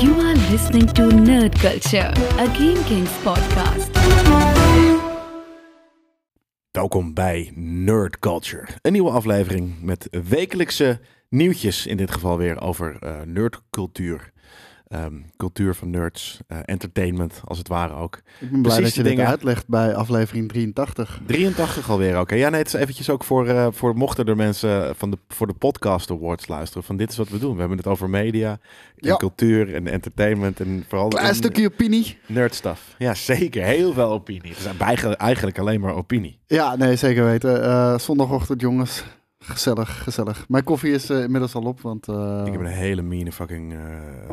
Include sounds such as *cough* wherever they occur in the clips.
You are listening to Nerd Culture, a Game Kings podcast. Welkom bij Nerd Culture. Een nieuwe aflevering met wekelijkse nieuwtjes. In dit geval weer over eh, nerdcultuur. Ehm, cultuur van nerds, eh, entertainment als het ware ook. Ik ben blij Precies dat je de dit dingen- uitlegt bij aflevering 83. 83 alweer, oké. Ja, nee, het is eventjes ook voor, eh, voor mochten er mensen van de, voor de podcast awards luisteren. Van dit is wat we doen. We hebben het over media, en Ja. cultuur en entertainment en vooral Klein stukje opinie. nerdstuff. Ja, zeker. Heel veel opinie. Het is eigenlijk- alleen maar opinie. Ja, nee, zeker weten. Eh, zondagochtend, jongens. Gezellig, gezellig. Mijn koffie is eh, inmiddels al op, want... eh, Ik heb een hele mean fucking... eh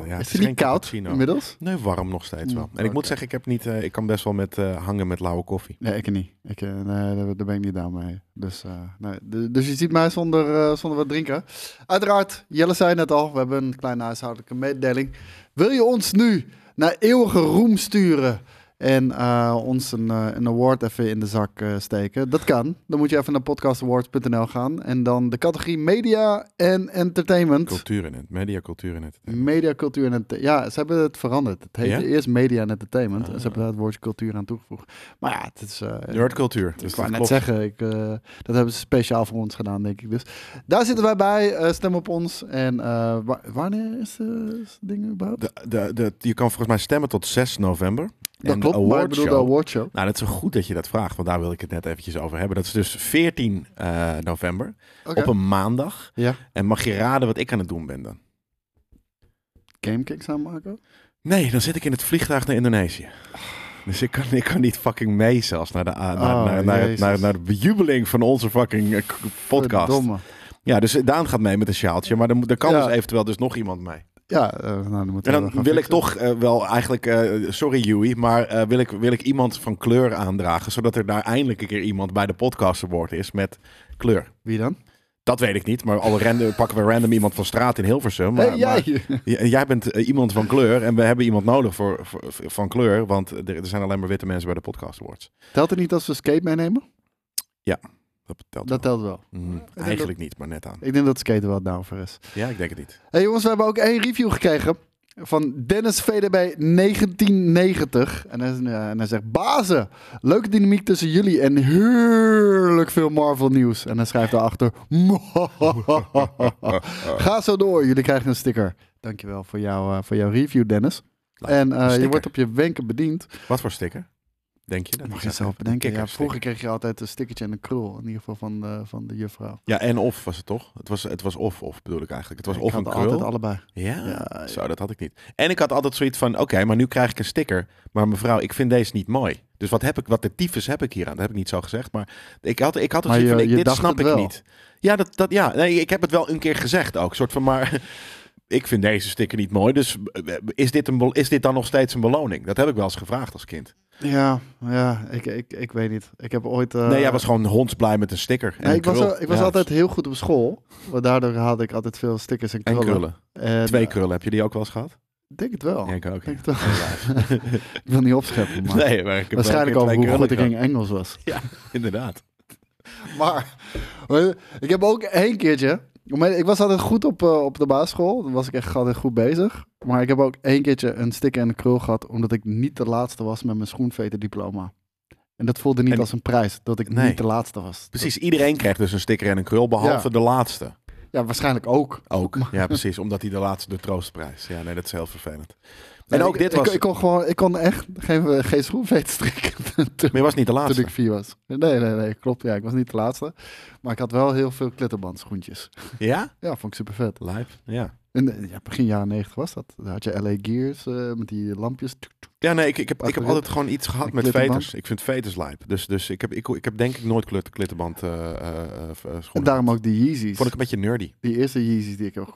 ja, is het het niet koud cappuccino. inmiddels? Nee, warm nog steeds wel. Mm, En ik moet zeggen, ik, heb niet, ik kan best wel met hangen met lauwe koffie. Nee, ik niet. Ik, nee, daar, ben ik niet down mee. Dus, nee. Dus je ziet mij zonder, zonder wat drinken. Uiteraard, Jelle zei net al, we hebben een kleine huishoudelijke mededeling. Wil je ons nu naar eeuwige roem sturen en eh, ons een, eh, een award even in de zak eh, steken? Dat kan. Dan moet je even naar podcastawards.nl gaan en dan de categorie media en entertainment. Cultuur in het, media, cultuur in het. Media, cultuur en enter- Ja, ze hebben het veranderd. Het heette Ja? eerst media en entertainment. En Ah. ze hebben daar het woordje cultuur aan toegevoegd. Maar ja, het is... eh, Nerdcultuur. Dus ik wou net zeggen, ik, dat hebben ze speciaal voor ons gedaan, denk ik. Dus daar zitten wij bij. stem op ons. En wa- wanneer is het ding überhaupt? De, de, de, je kan volgens mij stemmen tot 6 november. Dat klopt, maar ik bedoel de awardshow-. Nou, dat is zo goed dat je dat vraagt, want daar wil ik het net eventjes over hebben. Dat is dus 14 eh, november, op een maandag. Ja, En mag je raden wat ik aan het doen ben dan? Gamekicks aanmaken. Nee, dan zit ik in het vliegtuig naar Indonesië. Dus ik kan, ik kan niet fucking mee zelfs naar de, uh, naar, Oh, naar, naar, Jezus. naar, naar de bejubeling van onze fucking eh, podcast. Verdomme. Ja, dus Daan gaat mee met een sjaaltje, maar er kan Ja. dus eventueel dus nog iemand mee. Ja, eh, nou, dan moeten En dan wil ik toch eh, wel eigenlijk, eh, sorry Joey, maar wil, ik, wil ik iemand van kleur aandragen, zodat er daar eindelijk een keer iemand bij de podcast award is met kleur. Wie dan? Dat weet ik niet, maar alle random, *laughs* pakken we random iemand van straat in Hilversum. Maar, hey, jij! maar jij *laughs* bent iemand van kleur en we hebben iemand nodig voor, voor- van kleur, want er, er zijn alleen maar witte mensen bij de podcast awards. Telt het niet als we skate meenemen? Dat telt Dat wel. telt wel. Mhm, dat- eigenlijk niet, maar net aan. Ik denk dat skaten wel down voor is. Ja, ik denk het niet. Hey jongens, we hebben ook één review gekregen van Dennis VDB 1990. En hij, eh, en hij zegt, bazen, leuke dynamiek tussen jullie en heerlijk veel Marvel nieuws. En hij schrijft daarachter, *laughs* ga zo door, jullie krijgen een sticker. Dankjewel voor, jou, eh, voor jouw review Dennis. En eh, je wordt op je wenken bediend. Wat voor sticker? Denk je? Dat Mag je zelf bedenken. Ja, vroeger kreeg je altijd een stickertje en een krul. In ieder geval van de, van de juffrouw. Ja, en of was het toch? Het was, het was of of bedoel ik eigenlijk. Het was Ik of had een altijd krul. allebei. Ja, Ja, zo, dat had ik niet. En ik had altijd zoiets van, oké, maar nu krijg ik een sticker. Maar mevrouw, ik vind deze niet mooi. Dus wat heb ik, wat de tyfus heb ik hier aan? Dat heb ik niet zo gezegd. Maar ik had, ik had het zoiets van, ik, dit snap ik wel. niet. Ja, dat, dat, ja nee, ik heb het wel een keer gezegd ook. Soort van, maar *laughs* ik vind deze sticker niet mooi. Dus eh, is dit, een, is dit dan nog steeds een beloning? Dat heb ik wel eens gevraagd als kind. Ja, ja ik, ik, ik weet niet. Ik heb ooit... eh, nee, jij was gewoon hondsblij met een sticker. En Nee, een ik was, al- ik was Ja, altijd heel goed op school. Maar daardoor had ik altijd veel stickers en En krullen. krullen. En, Twee eh, krullen. Heb je die ook wel eens gehad? Ik denk het wel. Ja, ik ook. Denk ja. het wel. *laughs* ik wil niet opscheppen, maar Nee, maar ik waarschijnlijk over keer hoe goed twee ik krullen in Engels was. Ja, inderdaad. *laughs* Maar ik heb ook één keertje... Ik was altijd goed op, eh, op de basisschool. Dan was ik echt altijd goed bezig. Maar ik heb ook één keertje een sticker en een krul gehad... omdat ik niet de laatste was met mijn schoenveterdiploma. En dat voelde niet En- als een prijs, dat ik Nee. niet de laatste was. Precies, iedereen kreeg dus een sticker en een krul, behalve Ja. de laatste. Ja, waarschijnlijk ook. Ook. Ja, precies, omdat hij de laatste de troostprijs. Ja, nee, dat is heel vervelend. En ook ik, dit ik- was... Ik, kon gewoon, ik kon echt geen, geen schoenveter strikken. *laughs* toen- Maar je was niet de toen laatste. ik vier was. Nee, nee, nee, klopt. Ja, ik was niet de laatste. Maar ik had wel heel veel klitterband schoentjes. Ja? *laughs* Ja, vond ik super vet. Live? Ja. En eh, ja, begin jaren negentig was dat. Dan had je LA Gears eh, met die lampjes. Tuk, tuk. Ja, nee, ik, ik, heb, ik heb altijd gewoon iets gehad met klittenband. veters. Ik vind veters lijp. Dus, dus ik, heb, ik, ik heb denk ik nooit klit, klitterband eh schoenen. En daarom ook die Yeezys. Vond ik een beetje nerdy. Die eerste Yeezys die ik heb,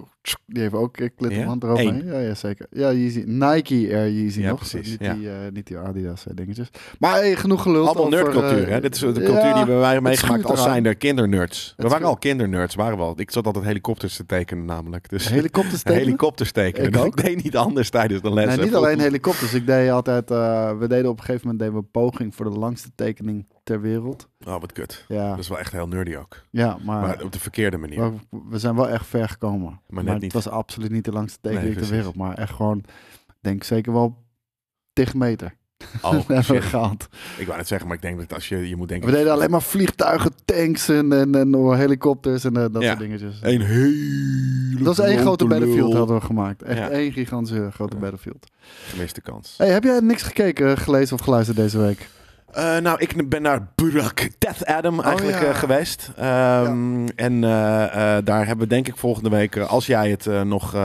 die heeft ook klitterband Ja? eroverheen. Ja, ja, zeker. Ja, Yeezy. Nike Air Yeezy Ja, nog. precies, Niet, ja. die, niet die Adidas dingetjes. Maar hey, genoeg geluld Allemaal nerdcultuur, hè? Dit is de cultuur die we waren meegemaakt als eraan. zijnde kindernerds. We waren al kindernerds, waren we al. Ik zat altijd helikopters te tekenen namelijk. Dus Helikopters tekenen? helikopters tekenen. Ik Dus *laughs* deed niet anders tijdens de les. Nee, niet alleen helikopters. Ik deed altijd, eh, we deden op een gegeven moment deden we een poging voor de langste tekening ter wereld. Oh, wat kut. Ja, Dat is wel echt heel nerdy ook. ja maar, Maar op de verkeerde manier. we zijn wel echt ver gekomen. Maar, net het niet. was absoluut niet de langste Nee, tekening ter wereld. Maar echt gewoon denk zeker wel 10 meter. *laughs* Oh, *laughs* hebben we shit. gehaald. Ik wou net zeggen, maar ik denk dat als je, je moet denken... We deden alleen maar vliegtuigen, tanks en, en, en helikopters en eh, dat Ja. soort dingetjes. Een hele Dat is één grote lul. battlefield hadden we gemaakt. Echt Ja. één gigantische grote Ja. battlefield. Gemiste kans. Hey, heb jij niks gekeken, gelezen of geluisterd deze week? Eh, nou, ik ben naar Burak Death Adam eigenlijk Oh, ja. eh, geweest. Ehm, En eh, daar hebben we denk ik volgende week, als jij het nog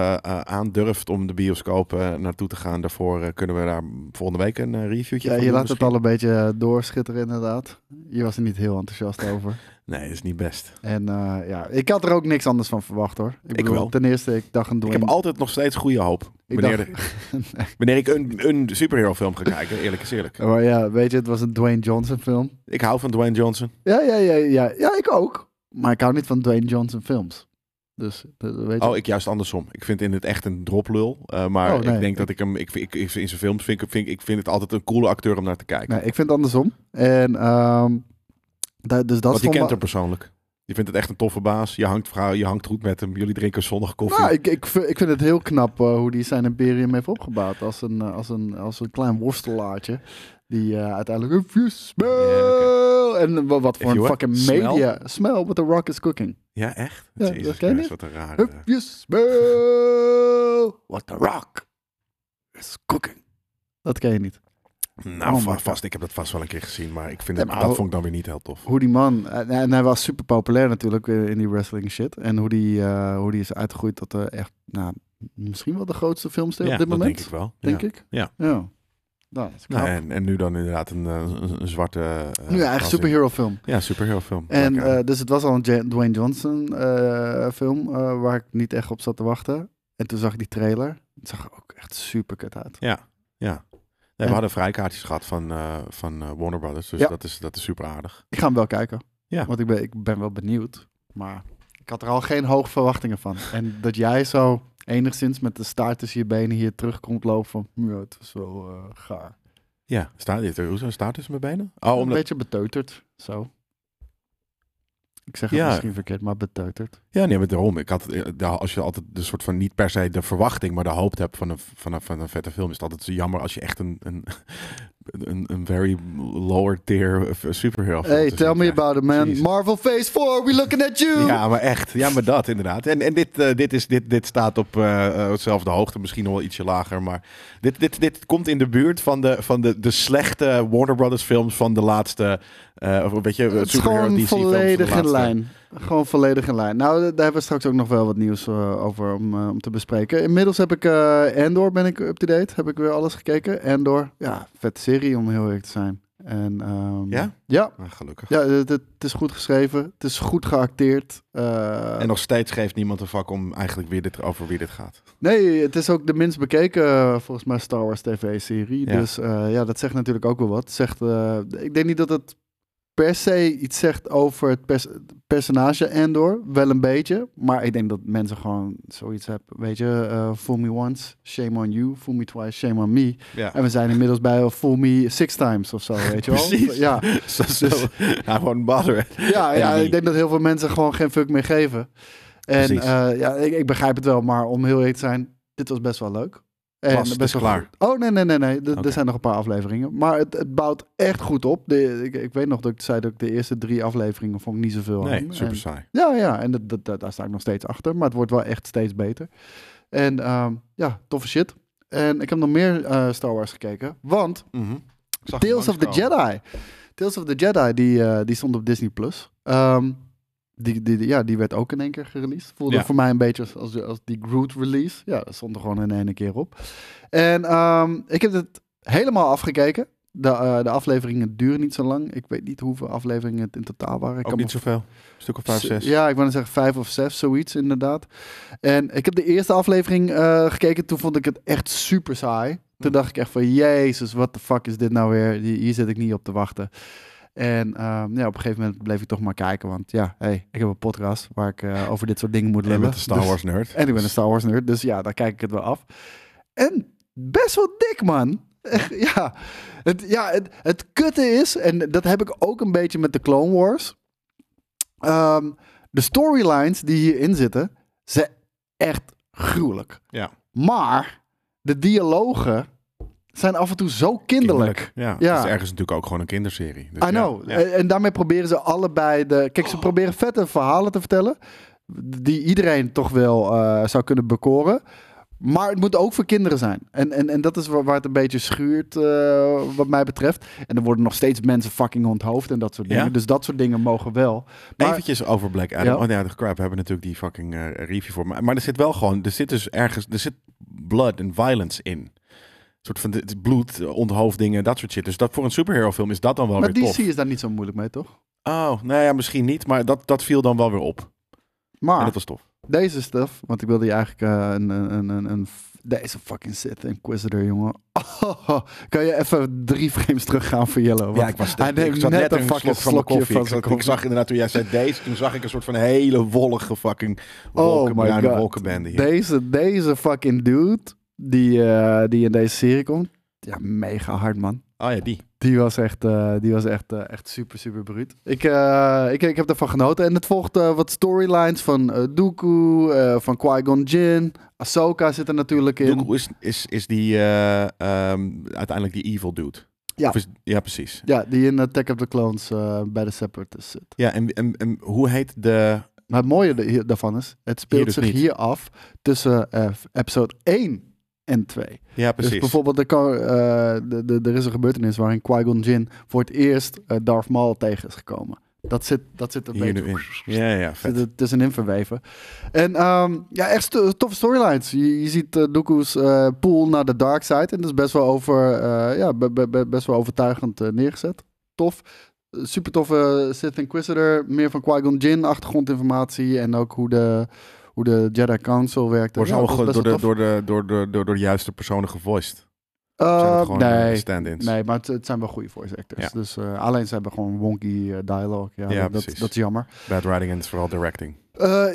aandurft om de bioscoop naartoe te gaan, daarvoor kunnen we daar volgende week een reviewtje Ja, van je doen laat het al een beetje doorschitteren inderdaad. Je was er niet heel enthousiast over. Nee, dat is niet best. En eh, ja, ik had er ook niks anders van verwacht hoor. Ik, bedoel, wel. Ten eerste, ik dacht een Ik Dwayne... heb altijd nog steeds goede hoop. Ik Wanneer, dacht- *laughs* de- wanneer ik een, een superhero film ga kijken, eerlijk is eerlijk. Maar ja, weet je, het was een Dwayne Johnson film. Ik hou van Dwayne Johnson. Ja, ja, ja, ja. Ja, ik ook. Maar ik hou niet van Dwayne Johnson films. Dus, dat weet je. Oh, ik juist andersom. Ik vind in het echt een droplul. eh, maar Oh, nee. ik denk dat ik hem... Ik, ik, ik, in zijn films vind ik, vind, ik- ik vind het altijd een coole acteur om naar te kijken. Nee, ik vind het andersom. En ehm, da- dus dat Want is je kent hem persoonlijk. Je vindt het echt een toffe baas. Je hangt, je hangt goed met hem. Jullie drinken zondag koffie. Nou, ik, ik, vind- ik vind het heel knap eh, hoe hij zijn imperium heeft opgebouwd. Als een, eh, als een, als een klein worstelaartje. Die eh, uiteindelijk... If you smell... En wa- wat voor een fucking Smell? media... Smell what the rock is cooking. Ja, echt? Ja, Jezus dat ken je Christ, niet? wat een rare... If you smell what the rock is cooking. Dat ken je niet. Nou, Oh vast. Ik heb dat vast wel een keer gezien. Maar ik vind Ja, het, maar dat vond ik dan weer niet heel tof. Hoe die man... En, en hij was super populair natuurlijk eh, in die wrestling shit. En hoe die, eh, hoe die is uitgegroeid tot eh, echt... Nou, misschien wel de grootste filmster ja, op dit dat moment. denk ik wel. denk ja. ik. Ja. Ja. Nou. Nou, en, en nu dan inderdaad een, eh, een, een zwarte... eh, nu eigenlijk superhero film. Ja, superhero film. En eh, dus het was al een Dwayne Johnson eh, film eh, waar ik niet echt op zat te wachten. En toen zag ik die trailer. Het zag er ook echt super kut uit. Ja, ja. Nee, we hadden vrijkaartjes gehad van, eh, van eh, Warner Brothers. Dus Ja. dat, is, dat is super aardig. Ik ga hem wel kijken. Ja. Want ik ben, ik ben wel benieuwd. Maar ik had er al geen hoge verwachtingen van. En dat jij zo enigszins met de staart tussen je benen hier terug komt lopen van... Ja, het was wel eh, gaar. Ja, staat dit er? Hoezo staat tussen mijn benen? Oh, een beetje beteuterd. Zo. Ik zeg het Ja. misschien verkeerd, maar beteuterd. Ja, nee, maar daarom. Ik had, eh, als je altijd de soort van niet per se de verwachting, maar de hoop hebt van een, van een, van een vette film, is het altijd zo jammer als je echt een, een, een, een very lower tier superhero Hey, te tell me about it, man. Marvel Phase 4, we looking at you! Ja, maar echt. Ja, maar dat inderdaad. En, en dit, eh, dit, is, dit, dit staat op eh, hetzelfde hoogte, misschien nog wel ietsje lager. Maar dit, dit, dit komt in de buurt van de, van de, de slechte Warner Brothers films van de laatste. of weet je, Het superhero DC films van de volledig in laatste- lijn. Gewoon volledig in lijn. Nou, daar hebben we straks ook nog wel wat nieuws eh, over om, eh, om te bespreken. Inmiddels heb ik eh Endor, ben ik up-to-date. Heb ik weer alles gekeken. Endor, ja, vette serie om heel eerlijk te zijn. En, ehm, Ja? Ja, Ah, gelukkig. ja het, het is goed geschreven. Het is goed geacteerd. En nog steeds geeft niemand een vak om eigenlijk weer dit, over wie dit gaat. Nee, het is ook de minst bekeken, volgens mij, Star Wars TV-serie. Ja. Dus ja, dat zegt natuurlijk ook wel wat. Zegt, ik denk niet dat het per se iets zegt over het pers- personage Endor. Wel een beetje. Maar ik denk dat mensen gewoon zoiets hebben. Weet je, eh fool me once, shame on you. Fool me twice, shame on me. Ja. En we zijn inmiddels bij eh, fool me six times of zo, *laughs* weet je wel. Precies. Ja, *laughs* zo, zo. I won't bother. ja, ja, ik denk dat heel veel mensen gewoon geen fuck meer geven. En eh, ja, ik, ik begrijp het wel, maar om heel eerlijk te zijn, dit was best wel leuk. En best wel klaar. goed. Oh, nee, nee, nee, nee. Er-. Er zijn nog een paar afleveringen. Maar het, het bouwt echt goed op. De, ik, ik weet nog dat ik zei dat ik de eerste drie afleveringen vond ik niet zoveel Nee, aan. super En- saai. ja, ja, en dat, dat, dat- daar sta ik nog steeds achter. Maar het wordt wel echt steeds beter. En ehm, ja, toffe shit. En ik heb nog meer eh, Star Wars gekeken. Want Mhm. Tales of the. Jedi. Tales of the Jedi, die, eh, die stond op Disney+. Plus. Ehm, die, ja, die werd ook in één keer gereleased. Voelde Ja. voor mij een beetje als, als, als die Groot release. Ja, dat stond er gewoon in één keer op. En ehm, ik heb het helemaal afgekeken. De, eh, de afleveringen duren niet zo lang. Ik weet niet hoeveel afleveringen het in totaal waren. Ik Ook kan niet zoveel. Een stuk of vijf, zes. ja, ik wou zeggen vijf of zes, zoiets inderdaad. En ik heb de eerste aflevering eh, gekeken. Toen vond ik het echt super saai. Toen Hm. dacht ik echt van, jezus, wat de fuck is dit nou weer? Hier, hier zit ik niet op te wachten. En ehm, ja, op een gegeven moment bleef ik toch maar kijken. Want ja, hey, ik heb een podcast waar ik eh, over dit soort dingen moet En lullen. bent een Star Dus- Wars nerd. en ik ben een Star Wars nerd, dus ja, daar kijk ik het wel af. En best wel dik, man. *laughs* Ja, het, ja het, het kutte is, en dat heb ik ook een beetje met de Clone Wars. Ehm, de storylines die hierin zitten, zijn echt gruwelijk. Ja. Maar de dialogen zijn af en toe zo kinderlijk. Ja, Ja. het is ergens natuurlijk ook gewoon een kinderserie. Dus I know. Ja. En, daarmee proberen ze allebei de. Kijk, ze proberen vette verhalen te vertellen. Die iedereen toch wel eh, zou kunnen bekoren. Maar het moet ook voor kinderen zijn. En, en, en dat is waar, waar het een beetje schuurt, eh, wat mij betreft. En er worden nog steeds mensen fucking onthoofd en dat soort dingen. Ja? Dus dat soort dingen mogen wel. Maar, Eventjes over Black Adam. Ja. Oh ja, de crap, we hebben natuurlijk die fucking eh, review voor. Maar, maar er zit wel gewoon, er zit dus ergens, er zit blood en violence in. Soort van is bloed, onthoofdingen, dat soort shit. Dus dat voor een superhero film is dat dan wel maar weer DC tof. is daar niet zo moeilijk mee, toch? Oh, nou ja, misschien niet, maar dat, dat viel dan wel weer op. En Maar dat was tof. deze stuff, want ik wilde je eigenlijk eh, een, een, een, een, Deze fucking Sith Inquisitor, jongen. Oh, *laughs* kan je even drie frames teruggaan voor? Want Ja, ik was hij neemt zat net een fucking slok slokje koffie. van zijn zat- ik koffie. zag inderdaad toen jij zei deze, toen zag ik een soort van hele wollige fucking Oh wolken, my bruine god. Deze, deze fucking dude die, eh, die in deze serie komt. Ja, mega hard, man. Oh ja, die. Die was echt, eh, die was echt, eh, echt super, super bruut. Ik, ik, ik heb ervan genoten. En het volgt wat storylines van Dooku, van Qui-Gon Jinn. Ahsoka zit er natuurlijk in. Dooku is, is, is die eh, ehm, uiteindelijk die evil dude. Ja. Is, ja, precies. Ja, die in Attack of the Clones bij de Separatists zit. Ja, en, en, en hoe heet de... Maar het mooie daarvan is, het speelt dus zich niet. hier af tussen episode 1 en 2. Ja, precies. Dus bijvoorbeeld, er, kan, eh, de, de, er is een gebeurtenis waarin Qui-Gon Jinn voor het eerst eh, Darth Maul tegen is gekomen. Dat zit, dat zit een Hier beetje in. Ja, ja, vet. zit er tussenin verweven. En ehm, ja, echt toffe storylines. Je, je ziet eh Dooku's pool naar de dark side. En dat is best wel, over, ja, be- be- be- best wel overtuigend neergezet. Tof. Super toffe Sith Inquisitor. Meer van Qui-Gon Jinn achtergrondinformatie. En ook hoe de, hoe de Jedi Council werkt. Worden ze Ja, allemaal dat ge- is best door, de, door, de, door, de, door, door de juiste personen gevoiced? Of zijn Eh, nee, stand-ins? nee, maar het, het zijn wel goede voice actors. Ja. Dus eh, alleen ze hebben gewoon wonky dialogue. Ja, Ja, dat, dat is jammer. Bad writing en vooral directing.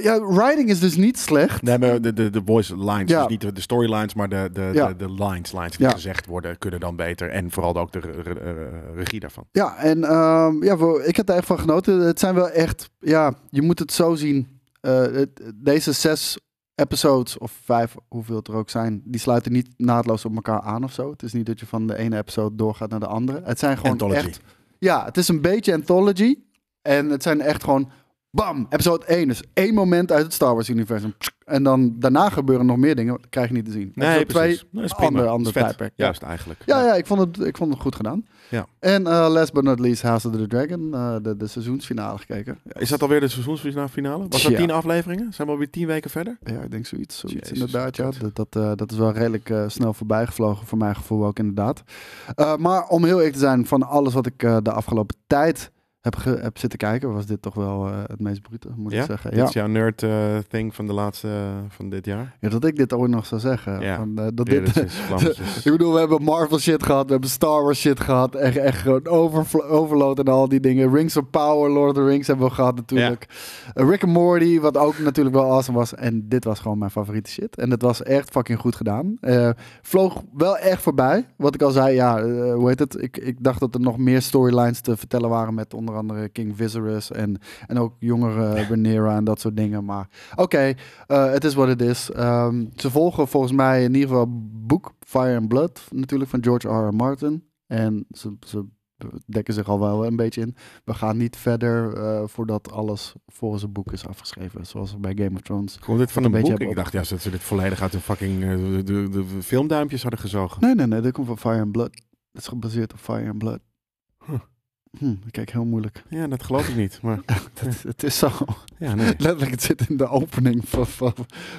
Ja, writing is dus niet slecht. Nee, maar de, de, de voice lines, Ja. dus niet de, de storylines, maar de, de, de, de lines, lines die gezegd worden, kunnen dan beter. En vooral ook de re- re- re- regie daarvan. Ja, en ehm, ja, ik heb er echt van genoten. Het zijn wel echt, ja, je moet het zo zien. Eh, deze zes episodes, of vijf, hoeveel het er ook zijn, die sluiten niet naadloos op elkaar aan of zo. Het is niet dat je van de ene episode doorgaat naar de andere. Het zijn gewoon Anthology. echt, ja, het is een beetje anthology. En het zijn echt gewoon, bam, episode 1. Dus één moment uit het Star Wars universum. En dan daarna gebeuren nog meer dingen, dat krijg je niet te zien. Nee, episode precies. 2, Nee, is prima. ander, Is ander vet. tijdperk. Ja. Juist eigenlijk. Ja, ja ik, vond het, ik vond het goed gedaan. Ja. En eh, last but not least, House of the Dragon, eh, de, de seizoensfinale gekeken. Is dat alweer de seizoensfinale? Was dat Tja. tien afleveringen? Zijn we alweer tien weken verder? Ja, ik denk zoiets. zoiets Jezus, inderdaad, ja. Dat, dat, eh, dat is wel redelijk snel voorbij gevlogen, voor mijn gevoel ook inderdaad. Maar om heel eerlijk te zijn, van alles wat ik de afgelopen tijd heb, ge- heb zitten kijken, was dit toch wel eh, het meest brute, moet Ja? ik zeggen. Ja. is jouw nerd eh, thing van de laatste eh, van dit jaar? ja, dat ik dit ooit nog zou zeggen. Ja. Van, dat dit. *laughs* Ik bedoel, we hebben Marvel shit gehad, we hebben Star Wars shit gehad. Echt, echt gewoon overload en al die dingen. Rings of Power, Lord of the Rings hebben we gehad natuurlijk. Rick and Morty, wat ook natuurlijk wel awesome was. En dit was gewoon mijn favoriete shit. En het was echt fucking goed gedaan. Vloog wel echt voorbij. Wat ik al zei, ja, hoe heet het? Ik, ik dacht dat er nog meer storylines te vertellen waren met onder andere King Viserys en, en ook jongere Rhaenyra en dat soort dingen. Maar oké, eh, het is wat het is. Ehm, ze volgen volgens mij in ieder geval boek Fire and Blood, natuurlijk van George R. R. Martin. En ze, ze dekken zich al wel een beetje in. We gaan niet verder eh, voordat alles volgens het boek is afgeschreven. Zoals bij Game of Thrones. Komt dit van een boek? Ik dacht juist dat ze dit volledig uit de fucking eh, de, de, de filmduimpjes hadden gezogen. Nee, nee, nee. Dit komt van Fire and Blood. Het is gebaseerd op Fire and Blood. Hm, kijk, heel moeilijk. Ja, dat geloof ik niet. Maar *laughs* Het, het is zo. *laughs* ja, nee. Letterlijk, het zit in de opening van, van,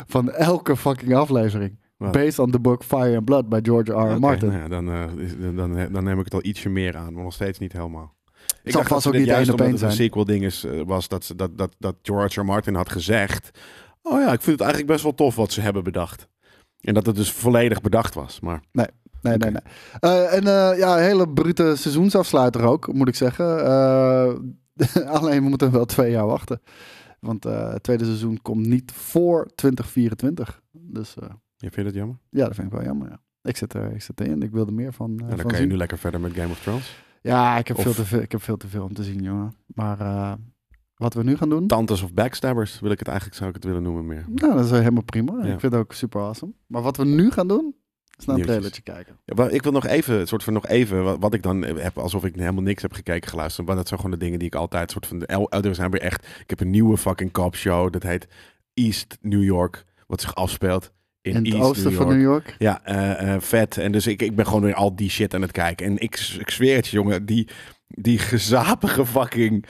van elke fucking aflevering. Based on the book Fire and Blood bij George R. Martin. nou ja, dan, eh, dan, dan neem ik het al ietsje meer aan, maar nog steeds niet helemaal. Ik dacht vast dat ook niet juist omdat het een sequel ding is, eh, was dat, dat, dat, dat George R. Martin had gezegd... Oh ja, ik vind het eigenlijk best wel tof wat ze hebben bedacht. En dat het dus volledig bedacht was. Maar Nee, Oké. nee, nee. Eh, en eh, ja, een hele brute seizoensafsluiter ook, moet ik zeggen. Eh, *laughs* alleen we moeten wel twee jaar wachten. Want het tweede seizoen komt niet voor 2024. Dus eh, je vindt het jammer? ja, dat vind ik wel jammer. Ja. Ik zit, er, ik zit erin. Ik wil er meer van, Ja, dan van kan je nu lekker verder met Game of Thrones. Ja, ik heb, Of- veel te veel, ik heb veel te veel om te zien, jongen. Maar wat we nu gaan doen, Tantes of backstabbers wil ik het eigenlijk, zou ik het willen noemen meer. nou, dat is helemaal prima. Ja. Ik vind het ook super awesome. Maar wat we nu gaan doen, Snel een Nieuwtjes. trailertje kijken. Ja, maar ik wil nog even, soort van nog even, wat, wat ik dan heb, alsof ik helemaal niks heb gekeken, geluisterd. Maar dat zijn gewoon de dingen die ik altijd, soort van, er zijn weer echt, ik heb een nieuwe fucking cop show, dat heet East New York, wat zich afspeelt in, In het East oosten New van. New York. Ja, eh, eh, vet. En dus ik, ik ben gewoon weer al die shit aan het kijken. En ik, ik zweer het je, jongen, die, die gezapige fucking,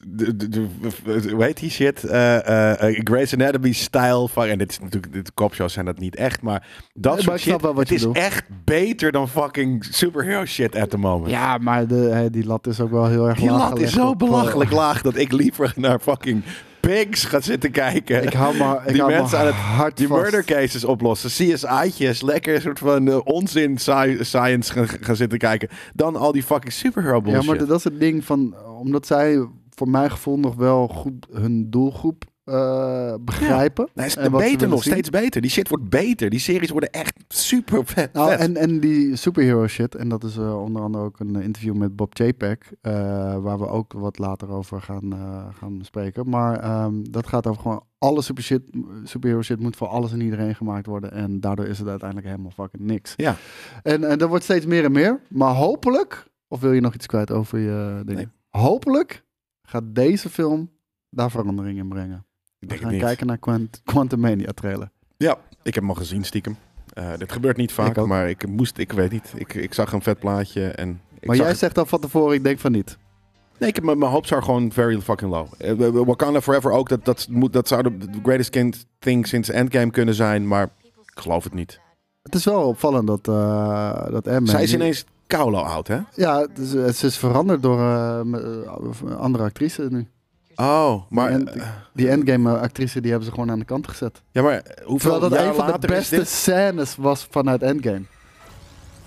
de, de, de- hoe heet die shit? Eh eh, Grey's Anatomy style van, en dit is natuurlijk, dit kopshows zijn dat niet echt, maar dat Nee, soort shit, wel wat het is echt beter dan fucking superhero shit at the moment. Ja, maar de, die lat is ook wel heel erg Die laag lat is zo belachelijk laag dat ik liever naar fucking Pigs ga zitten kijken. Ik hou maar, ik Die hou mensen aan het- hart die vast. murder cases oplossen. CSI'tjes. Lekker een soort van eh, onzin sci- science gaan, gaan zitten kijken. Dan al die fucking superhero bullshit. Ja, maar dat is het ding van, omdat zij voor mijn gevoel nog wel goed hun doelgroep eh, begrijpen. Nee, is en beter nog, zien. steeds beter. Die shit wordt beter. Die series worden echt super vet. Nou, vet. en, en die superhero shit, en dat is eh, onder andere ook een interview met Bob Chapek, eh, waar we ook wat later over gaan, gaan spreken. Maar ehm, dat gaat over gewoon alle super shit, superhero shit moet voor alles en iedereen gemaakt worden. En daardoor is het uiteindelijk helemaal fucking niks. Ja. En, en dat wordt steeds meer en meer. Maar hopelijk, of wil je nog iets kwijt over je dingen? Hopelijk gaat deze film daar verandering in brengen. Ik We denk gaan het niet. kijken naar Quant Quantum Mania trailer. Ja, ik heb hem al gezien stiekem. Eh dit gebeurt niet vaak, maar ik moest, ik weet niet. Ik, ik zag een vet plaatje en... Ik maar zag jij zegt dan van tevoren, ik denk van niet. Nee, ik heb mijn, hopes are gewoon very fucking low. Eh, Wakanda Forever ook, dat, dat, moet, dat zou de greatest kind thing sinds Endgame kunnen zijn, maar ik geloof het niet. Het is wel opvallend dat, eh dat Ant-Man... Zij is ineens koulo oud, hè? Ja, het is, het is veranderd door andere actrice nu. Oh, maar, eh, Die Endgame-actrice, die hebben ze gewoon aan de kant gezet. ja, maar hoeveel Terwijl dat jaar een van de beste dit? scènes was vanuit Endgame.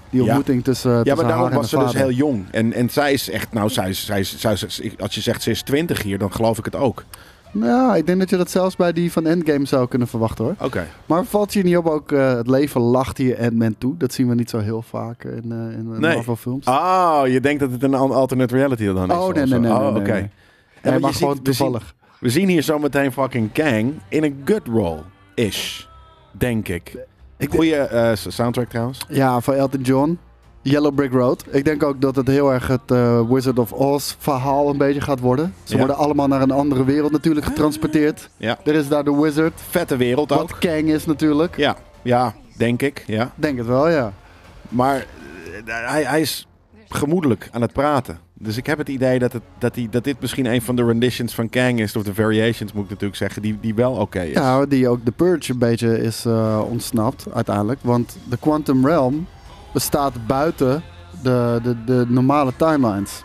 Die Ja. ontmoeting tussen, Ja, tussen maar daarom was ze dus heel jong. En, en zij is echt, nou, zij is, zij is, zij is- als je zegt ze is 20 hier, dan geloof ik het ook. Nou, ik denk dat je dat zelfs bij die van Endgame zou kunnen verwachten hoor. Oké. Maar valt je niet op ook, eh, het leven lacht hier Ant-Man toe. Dat zien we niet zo heel vaak in, eh in Nee. Marvel films. Oh, je denkt dat het een al- alternate reality dan is? Oh, nee, zo. nee, nee, Oh, nee, nee, oké. nee. Maar gewoon ziet- we zien- toevallig. We zien hier zometeen fucking Kang in een good role. Ish. Denk ik. Ik Goeie eh, soundtrack trouwens. Ja, van Elton John. Yellow Brick Road. Ik denk ook dat het heel erg het eh, Wizard of Oz verhaal een beetje gaat worden. Ze Ja. worden allemaal naar een andere wereld natuurlijk getransporteerd. Ja. Er is daar de Wizard. Vette wereld ook. Wat Kang is natuurlijk. Ja, ja, denk ik. Ja. Denk het wel, ja. Maar eh, hij, hij is gemoedelijk aan het praten. Dus ik heb het idee dat, het, dat, hij, dat dit misschien een van de renditions van Kang is. Of de variations moet ik natuurlijk zeggen. Die, die wel oké is. Ja, die ook de Purge een beetje is eh, ontsnapt uiteindelijk. Want de Quantum Realm bestaat buiten de, de, de normale timelines.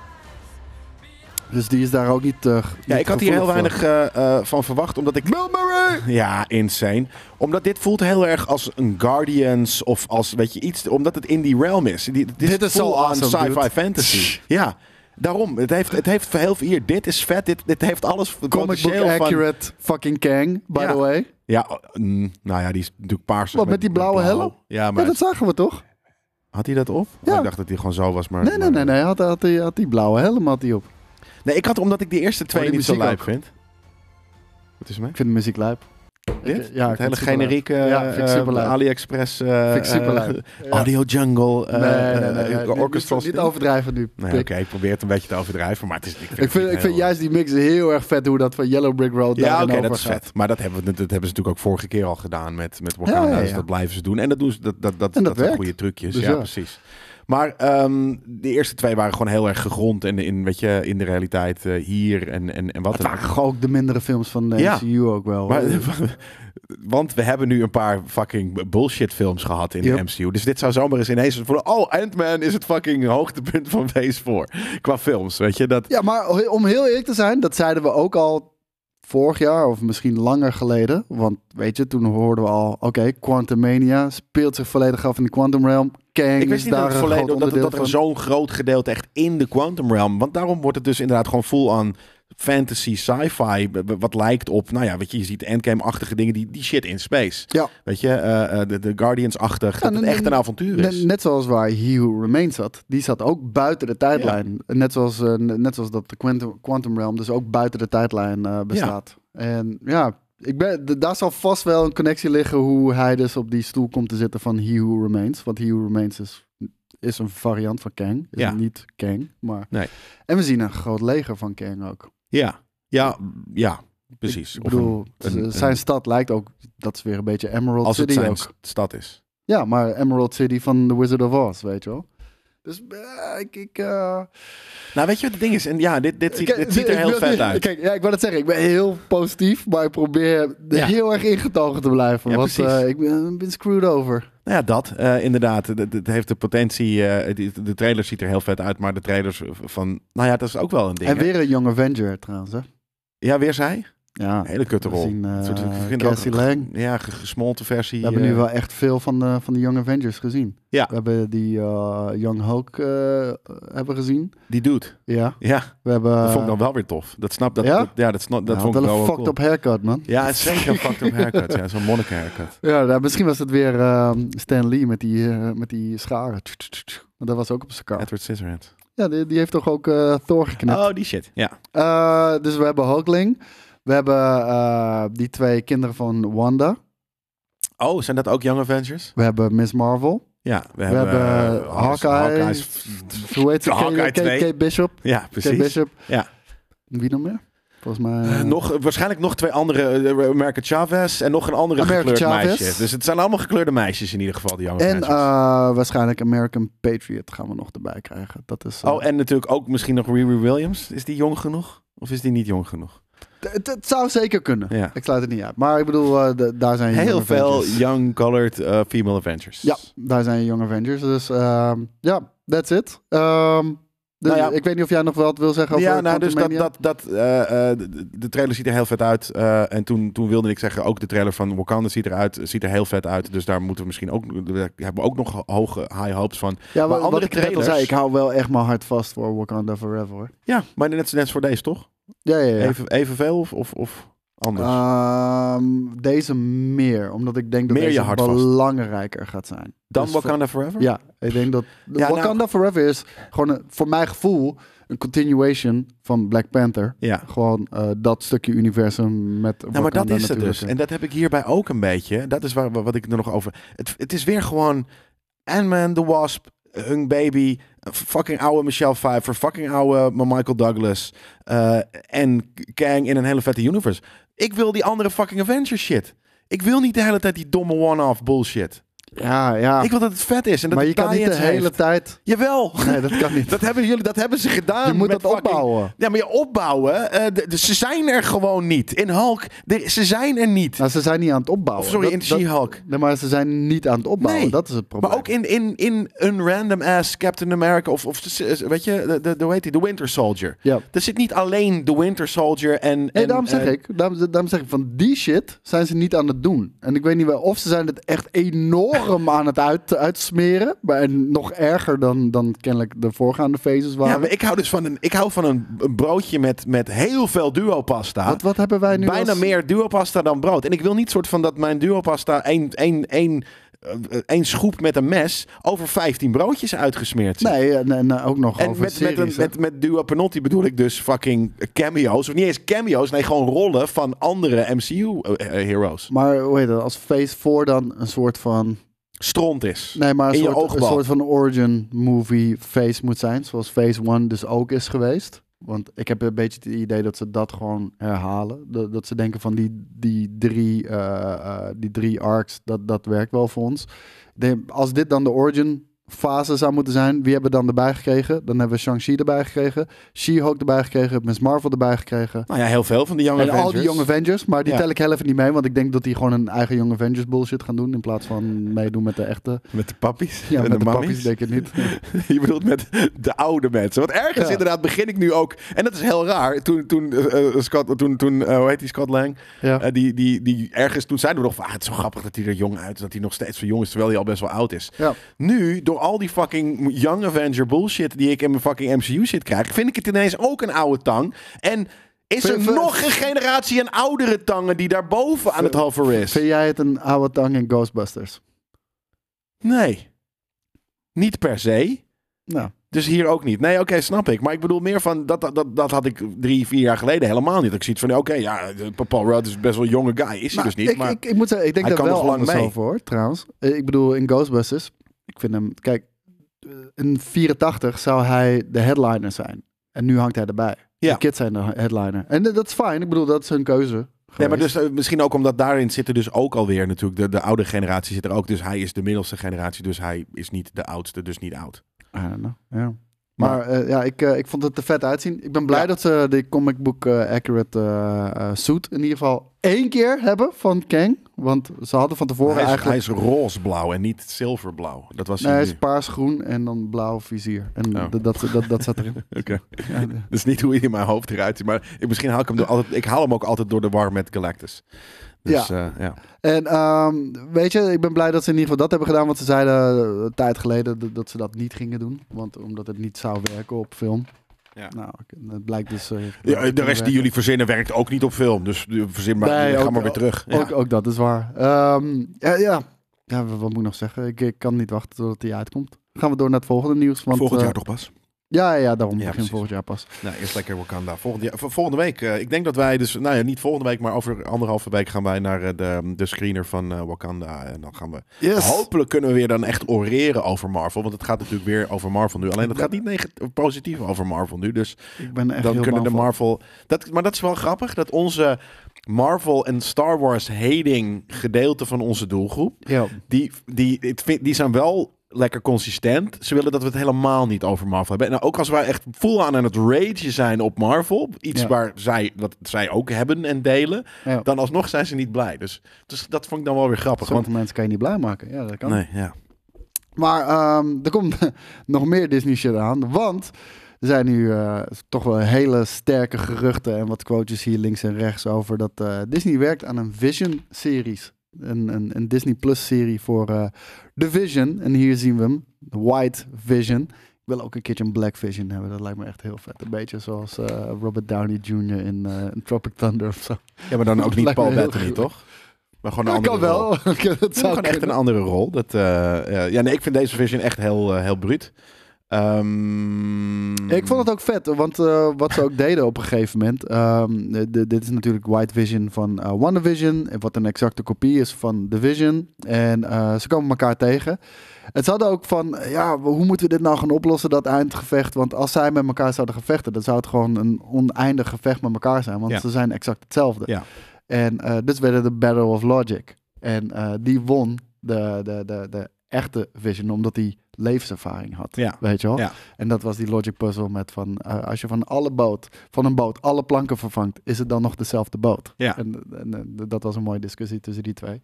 Dus die is daar ook niet uh, Ja, ik had hier heel weinig eh, van verwacht. Omdat ik... *laughs* Ja, insane. Omdat dit voelt heel erg als een Guardians of als, weet je, iets... Omdat het in die realm is. Die, dit, Dit is zo awesome, sci-fi fantasy. Ja, daarom. Het heeft, het heeft heel veel... Hier, dit is vet. Dit, dit heeft alles... Comic book van- accurate fucking Kang, by Ja. the way. Ja, oh, mm, nou ja, die is natuurlijk paars. Wat, met die blauwe blauw. helm? Ja, maar Ja, dat zagen we toch? had hij dat op? Ja. Oh, ik dacht dat hij gewoon zo was, maar... Nee, nee, nee, nee. Hij had, had, die, had die blauwe helm had hij op. Nee, ik had omdat ik die eerste twee Oh, die niet zo lijp vind. Wat is er mee? Ik vind de muziek lijp. Dit? Ik- ja, het hele generieke Ja, eh. AliExpress eh, eh. Audio Jungle eh, nee, nee, nee. eh, nee, niet- orchestral niet, overdrijven nu. Oké, ik probeer het een beetje te overdrijven, maar het is, ik vind, Ik vind, juist die mix heel erg vet hoe dat van Yellow Brick Road Ja, oké, dat is vet. Maar dat hebben, we, dat hebben ze natuurlijk ook vorige keer al gedaan met, met Wakanda. Ja, ja, Dus dat blijven ze doen. En dat doen ze, dat, dat, dat, En dat dat zijn goede trucjes. Dus ja. precies. Maar ehm, de eerste twee waren gewoon heel erg gegrond in, in, weet je, in de realiteit eh, hier en, en, en wat Het dan waren gewoon ook de mindere films van de Ja. MCU ook wel. Maar, *laughs* want we hebben nu een paar fucking bullshit films gehad in Yep. de MCU. Dus dit zou zomaar eens ineens van... Oh, Ant-Man is het fucking hoogtepunt van Phase 4. Qua films, weet je. Dat, Ja, maar om heel eerlijk te zijn, dat zeiden we ook al vorig jaar of misschien langer geleden. Want weet je, toen hoorden we al, oké, Quantum Mania speelt zich volledig af in de Quantum Realm. Kang ik is wist niet dat, het volledig, dat, er zo'n groot gedeelte echt in de Quantum Realm... Want daarom wordt het dus inderdaad gewoon full on fantasy, sci-fi... Wat lijkt op, nou ja, weet je, je ziet Endgame-achtige dingen... Die, die shit in space. Ja. Weet je, eh, eh, de, de Guardians-achtig. dat het echt een avontuur is. Net, net zoals waar He Who Remains zat. Die zat ook buiten de tijdlijn. Net, zoals, eh, net zoals dat de Quantum, Quantum Realm dus ook buiten de tijdlijn bestaat. En ja, ik ben, daar zal vast wel een connectie liggen hoe hij dus op die stoel komt te zitten van He Who Remains. Want He Who Remains is, is een variant van Kang. Is Ja. niet Kang, maar... Nee. En we zien een groot leger van Kang ook. Ja, ja, ja, precies. Ik bedoel, een- een- zijn een- stad lijkt ook... Dat is weer een beetje Emerald als het City zijn ook. stad is. Ja, maar Emerald City van The Wizard of Oz, weet je wel. Dus eh, ik... ik eh, Nou, weet je wat het ding is? En ja, dit, dit, ziet, Kijk, dit ziet er heel vet uit. Kijk, ja, ik wil het zeggen. Ik ben heel positief, maar ik probeer Ja. heel erg ingetogen te blijven. Ja, want eh, ik ben, ben screwed over. Nou ja, dat inderdaad. Het- heeft de potentie. die- de trailer ziet er heel vet uit, maar de trailers van. Nou ja, dat is ook wel een ding. En hè? weer een Young Avenger trouwens, hè? Ja, weer zij. Ja, Een hele kutte rol. zien, eh, soort- ook- Cassie Lang. Ja, ge- gesmolten versie. We hebben nu eh, wel echt veel van de, van de Young Avengers gezien. Ja. We hebben die eh, Young Hulk eh, hebben gezien. Die doet. Ja. Ja, We hebben... dat vond ik dan wel weer tof. Dat snap dat. ja? dat- ja, dat, snap, dat ja, vond ik wel een fucked cool. up haircut, man. Ja, het is zeker een fucked up haircut. Ja, zo'n monniken haircut. Ja, nou, misschien was het weer ehm, Stan Lee met die, eh, met die scharen. Maar dat was ook op zijn kaart. Edward Scissorhands. Ja, die, die heeft toch ook eh, Thor geknipt. Oh, die shit. Ja. Eh, dus we hebben Hulkling. We hebben eh, die twee kinderen van Wanda. Oh, zijn dat ook Young Avengers? We hebben Miss Marvel. Ja, we, We hebben, hebben eh, Hawkeye. Hoe heet ze? Hawkeye Kate, Kate, 2. Kate Bishop. Ja, Kate precies. Bishop. Ja. Wie nog meer? Volgens mij... Eh, nog, waarschijnlijk nog twee andere, America Chavez en nog een andere America gekleurd Chavez. meisje. Dus het zijn allemaal gekleurde meisjes in ieder geval, die Young en Avengers. waarschijnlijk American Patriot gaan we nog erbij krijgen. Dat is... oh, en natuurlijk ook misschien nog Riri Williams. Is die jong genoeg? Of is die niet jong genoeg? Het, het zou zeker kunnen. Ja. Ik sluit het niet uit. Maar ik bedoel, de- daar zijn Heel veel Avengers. young colored eh, female Avengers. Ja, daar zijn Young Avengers. Dus ehm, ja, that's it. Ehm, dus Nou ja. ik weet niet of jij nog wat wil zeggen over Ja, nou, dus dat, dat, dat, eh, de, trailer ziet er heel vet uit. en toen, toen wilde ik zeggen, ook de trailer van Wakanda ziet eruit, ziet er heel vet uit. Dus daar moeten we misschien ook, daar hebben we ook nog hoge high hopes van. Ja, Maar wat andere ik al trailers- zei, ik hou wel echt mijn hart vast voor Wakanda Forever. Hoor. Ja, maar net, net voor deze toch? Ja, ja, ja. Even, evenveel of, of, of anders? Ehm, deze meer, omdat ik denk dat Meer deze belangrijker gaat zijn. Dan dus Wakanda Forever? Ja, ik denk dat Ja, nou- Wakanda Forever is gewoon een, voor mijn gevoel een continuation van Black Panther. Ja. Gewoon eh, dat stukje universum met Nou, maar dat Wakanda is het dus. En dat heb ik hierbij ook een beetje. Dat is waar, wat ik er nog over... Het, het is weer gewoon Ant-Man, The Wasp, Hung Baby, fucking oude Michelle Pfeiffer, fucking oude Michael Douglas eh, en Kang in een hele vette universe. Ik wil die andere fucking Avengers shit. Ik wil niet de hele tijd die domme one-off bullshit. Ja, ja. Ik wil dat het vet is en dat maar je kan niet de hele heeft. tijd... Jawel. Nee, dat kan niet. *laughs* Dat hebben jullie, dat hebben ze gedaan. je moet dat fucking- opbouwen. Ja, maar je opbouwen, eh, de- de- ze zijn er gewoon niet. In Hulk, de- ze zijn er niet. Nou, ze zijn niet aan het opbouwen. Of sorry, Dat- in She-Hulk. Nee, maar ze zijn niet aan het opbouwen. Nee. Dat is het probleem. Maar ook in, in, in een random ass Captain America of, of weet je, de, de, de, hoe heet die? De Winter Soldier. Ja. Er zit niet alleen de Winter Soldier en... Nee, en, daarom zeg ik, daarom, daarom zeg ik, van die shit zijn ze niet aan het doen. En ik weet niet wel, of ze zijn het echt enorm aan het uit, uitsmeren. Maar en nog erger dan, dan kennelijk de voorgaande phases waren. Ja, maar ik hou dus van een, ik hou van een, een broodje met, met heel veel duopasta. wat, wat hebben wij nu Bijna als- meer duopasta dan brood. En ik wil niet soort van dat mijn duopasta één, één, één, eh, één schroep met een mes over 15 broodjes uitgesmeerd. Nee, en, en ook nog En over met, met, series, met, met Duo Penotti bedoel ik dus fucking cameo's. Of niet eens cameo's, nee, gewoon rollen van andere MCU-heroes. Maar hoe heet dat, als Phase 4 dan een soort van... Stront is. Nee, maar een, In je soort, een soort van origin movie phase moet zijn. Zoals Phase 1 dus ook is geweest. Want ik heb een beetje het idee dat ze dat gewoon herhalen. Dat, dat ze denken van die, die, drie, eh, eh, die drie arcs, dat, dat werkt wel voor ons. Denk, als dit dan de origin fase zou moeten zijn, wie hebben we dan erbij gekregen? Dan hebben we Shang-Chi erbij gekregen. She-Hulk erbij gekregen. Miss Marvel erbij gekregen. Nou ja, heel veel van de Young En Avengers. al die Young Avengers, maar die Ja. tel ik heel even niet mee, want ik denk dat die gewoon een eigen Young Avengers bullshit gaan doen in plaats van meedoen met de echte. Met de pappies Ja, met de, de pappies denk ik niet. *laughs* Je bedoelt met de oude mensen. Want ergens Ja. inderdaad begin ik nu ook... En dat is heel raar. Toen, toen, eh, eh, Scott, toen, toen eh, hoe heet die Scott Lang? Ja. Die, die, die ergens, toen zeiden we nog van... Ah, het is zo grappig dat hij er jong uit is. Dat hij nog steeds zo jong is, terwijl hij al best wel oud is. Ja. Nu, door al die fucking Young Avenger bullshit die ik in mijn fucking MCU zit krijg, vind ik het ineens ook een oude tang. En is er nog een generatie aan oudere tangen die daarboven aan het hoveren is? Vind jij het een oude tang in Ghostbusters? Nee. Niet per se. Nou, Dus hier ook niet. Nee, oké, snap ik. Maar ik bedoel meer van, dat, dat, dat, dat had ik drie, vier jaar geleden helemaal niet. Ik zie het van, oké, ja, de- Paul Rudd is best wel een jonge guy. Is hij dus niet, ik, maar... ik, ik moet zeggen, ik denk kan wel nog lang anders mee. over hoor, trouwens. Ik bedoel, in Ghostbusters, ik vind hem, kijk, eh, in 84 zou hij de headliner zijn. En nu hangt hij erbij. Ja. De kids zijn de headliner. En dat is fijn, ik bedoel, dat is hun keuze. Nee, maar dus eh, misschien ook omdat daarin zitten dus ook alweer natuurlijk de, de oude generatie zit er ook. Dus hij is de middelste generatie, dus hij is niet de oudste, dus niet oud. I don't know, ja. Maar eh, ja, ik, eh, ik vond het er vet uitzien. Ik ben blij Ja. dat ze de comic book eh, accurate suit in ieder geval één keer hebben van Kang. Want ze hadden van tevoren Hij is, eigenlijk... hij is roze-blauw en niet zilverblauw. Dat was Nee, hij is paars-groen en dan blauw vizier. En Oh. dat, dat, dat, dat zat erin. *laughs* Oké. Ja, Dat is niet hoe hij in mijn hoofd eruit ziet. Maar ik, misschien haal ik hem door, altijd, ik haal hem ook altijd door de war met Galactus. Dus ja. ja. En ehm, weet je, ik ben blij dat ze in ieder geval dat hebben gedaan. Want ze zeiden eh, een tijd geleden dat, ze dat niet gingen doen. Want omdat het niet zou werken op film. Ja. Nou, dat blijkt dus... eh, Ja, de rest die jullie verzinnen werkt ook niet op film. Dus eh, verzin maar, Nee, ga ook- maar weer terug. Ja. Ook, ook dat is waar. Ehm, ja, ja. ja, wat moet ik nog zeggen? Ik, ik kan niet wachten totdat die uitkomt. Gaan we door naar het volgende nieuws. Want, Volgend eh, jaar toch pas? Ja, ja, daarom Ja, begin precies. volgend jaar pas. Nou, eerst lekker Wakanda. Volgende, week. eh, ik denk dat wij dus, nou ja, niet volgende week, maar over anderhalve week gaan wij naar eh, de, de screener van eh, Wakanda. En dan gaan we, Yes. hopelijk kunnen we weer dan echt oreren over Marvel. Want het gaat natuurlijk weer over Marvel nu. Alleen het gaat niet negatief, positief over Marvel nu. Dus Ik ben echt dan heel kunnen de Marvel... Dat, maar dat is wel grappig, dat onze Marvel en Star Wars hating gedeelte van onze doelgroep. Ja. die, die, die zijn wel lekker consistent. Ze willen dat we het helemaal niet over Marvel hebben. En ook als wij echt full aan aan het rage zijn op Marvel, iets Ja. waar zij, wat zij ook hebben en delen, Ja. dan alsnog zijn ze niet blij. Dus, dus dat vond ik dan wel weer grappig. Sommige Want, mensen kan je niet blij maken. Ja, dat kan. nee, ja. Maar ehm, er komt *laughs* nog meer Disney shit aan. Want er zijn nu eh, toch wel hele sterke geruchten en wat quotes hier links en rechts over dat eh, Disney werkt aan een Vision-series. Een, een, een Disney Plus-serie voor eh The Vision. En hier zien we hem, de White Vision. Ik wil ook een keertje een Black Vision hebben. Dat lijkt me echt heel vet. Een beetje zoals eh, Robert Downey Jr. in, eh, in Tropic Thunder of zo. ja, maar dan *laughs* ook niet Paul Bettany, toch? Maar gewoon een Dat andere kan wel. *laughs* dat Ja, zou gewoon echt een andere rol. Dat, ja, nee, ik vind deze Vision echt heel, heel bruut. Ehm, ik vond het ook vet, want eh, wat ze ook *laughs* deden op een gegeven moment. ehm, de- dit is natuurlijk White Vision van eh WandaVision, wat een exacte kopie is van The Vision. En eh, ze komen elkaar tegen. En ze hadden ook van, ja, hoe moeten we dit nou gaan oplossen, dat eindgevecht? Want als zij met elkaar zouden gevechten, dan zou het gewoon een oneindig gevecht met elkaar zijn. Want Ja. ze zijn exact hetzelfde. Ja. En dus werden de Battle of Logic. En die won de, de, de, de echte Vision, omdat hij levenservaring had. Ja. Weet je wel? Ja. En dat was die logic puzzle met van eh, als je van alle boot, van een boot alle planken vervangt, is het dan nog dezelfde boot? Ja. En, en eh, dat was een mooie discussie tussen die twee.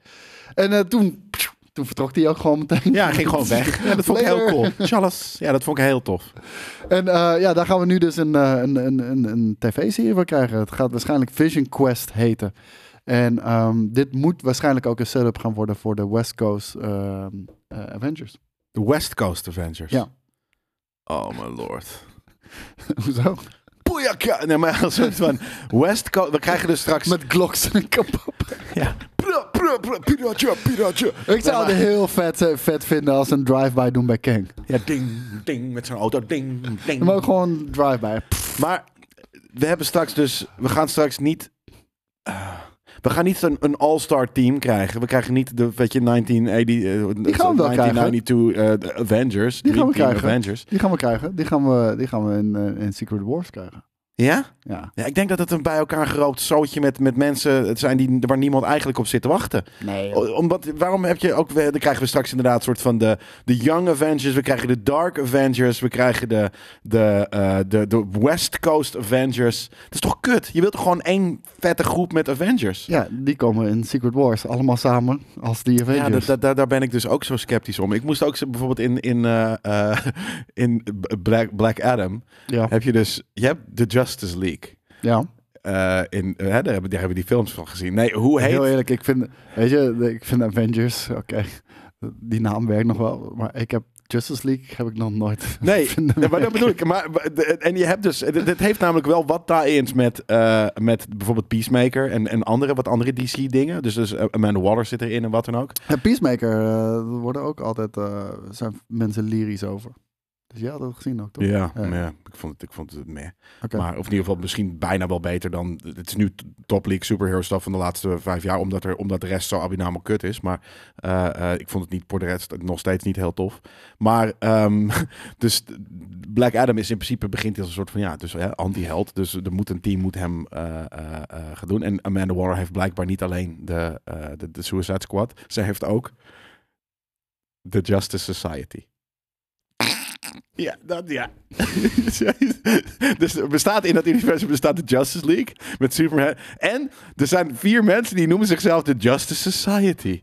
En eh, toen, toen vertrok hij ook gewoon meteen. Ja, ging gewoon weg. *laughs* Ja, dat vond ik heel cool. Charles. Ja, dat vond ik heel tof. En ja, daar gaan we nu dus een, een, een, een, een tv-serie van krijgen. Het gaat waarschijnlijk Vision Quest heten. En ehm, dit moet waarschijnlijk ook een setup gaan worden voor de West Coast ehm, eh, Avengers. De West Coast Avengers. Ja. Oh my lord. *laughs* Hoezo? Boeiaka! Nee, maar als soort van West Coast... We krijgen dus straks... Met Glocks en kapot. Ja. Piratje, piratje. Ik zou het heel vet, eh, vet vinden als een drive-by doen bij Kang. Ja, ding, ding, met zijn auto. Ding, ding. Maar ook gewoon drive-by. Maar we hebben straks dus... We gaan straks niet... eh, we gaan niet een, een all-star team krijgen. We krijgen niet de, weet je, 1980, eh, Die gaan we wel 1992 eh, de Avengers. Die gaan we Team krijgen. Avengers. Die gaan we krijgen. Die gaan we, die gaan we in, eh, in Secret Wars krijgen. Ja? Ja. Ja, ik denk dat het een bij elkaar geroopt zootje met, met mensen het zijn die, waar niemand eigenlijk op zit te wachten. Nee. O- Omdat, waarom heb je ook, dan krijgen we straks inderdaad een soort van de, de Young Avengers, we krijgen de Dark Avengers, we krijgen de, de, eh, de, de West Coast Avengers. Dat is toch kut? Je wilt toch gewoon één vette groep met Avengers? Ja, die komen in Secret Wars. Allemaal samen als die Ja, Avengers. dat, daar, daar ben ik dus ook zo sceptisch om. Ik moest ook bijvoorbeeld in, in, eh, eh, *laughs* in Black, Black Adam, ja. heb je dus, je hebt de Justice League. ja. Eh, in, hè, daar, hebben, daar hebben we die films van gezien. Nee, hoe heet... Heel eerlijk, ik vind, weet je, ik vind Avengers, oké, die naam werkt nog wel, maar ik heb Justice League heb ik nog nooit. *laughs* Nee, nee, maar dat bedoel ik. Maar, en je hebt dus, dit, heeft namelijk wel wat tie-ins met, eh, met bijvoorbeeld Peacemaker en, en andere, wat andere DC-dingen. Dus, dus eh, Amanda Waller zit erin en wat dan ook. En Peacemaker, eh, er worden ook altijd, eh, zijn mensen lyrisch over. Dus jij had het gezien ook, toch? Ja, Ja. ja, ik vond het, ik vond het meh. Maar, of in ieder geval misschien bijna wel beter dan... Het is nu top league superhero stuff van de laatste vijf jaar, omdat, er, omdat de rest zo abinamal kut is. Maar eh, eh, ik vond het niet voor de rest nog steeds niet heel tof. Maar, ehm, *laughs* dus Black Adam is in principe begint als een soort van, ja, dus hè, anti-held. Dus er moet een team moet hem eh, gaan doen. En Amanda Waller heeft blijkbaar niet alleen de, de, de Suicide Squad. Ze heeft ook de Justice Society. Ja, dat ja. *laughs* dus er bestaat in dat universum bestaat de Justice League met Superman. En er zijn vier mensen die noemen zichzelf de Justice Society.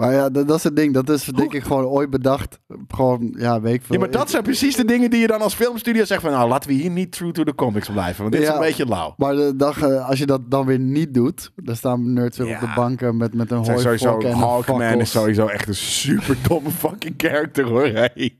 Maar ja, dat, dat is het ding. Dat is denk ik gewoon ooit bedacht. Gewoon, ja, weet ik veel. Ja, maar dat zijn precies de dingen die je dan als filmstudio zegt van... nou, laten we hier niet true to the comics blijven. Want dit is een beetje lauw. Maar de dag, eh, als je dat dan weer niet doet, dan staan nerds weer op de banken met, met een sowieso, en een Hawkman is sowieso echt een super domme fucking character hoor. Hey.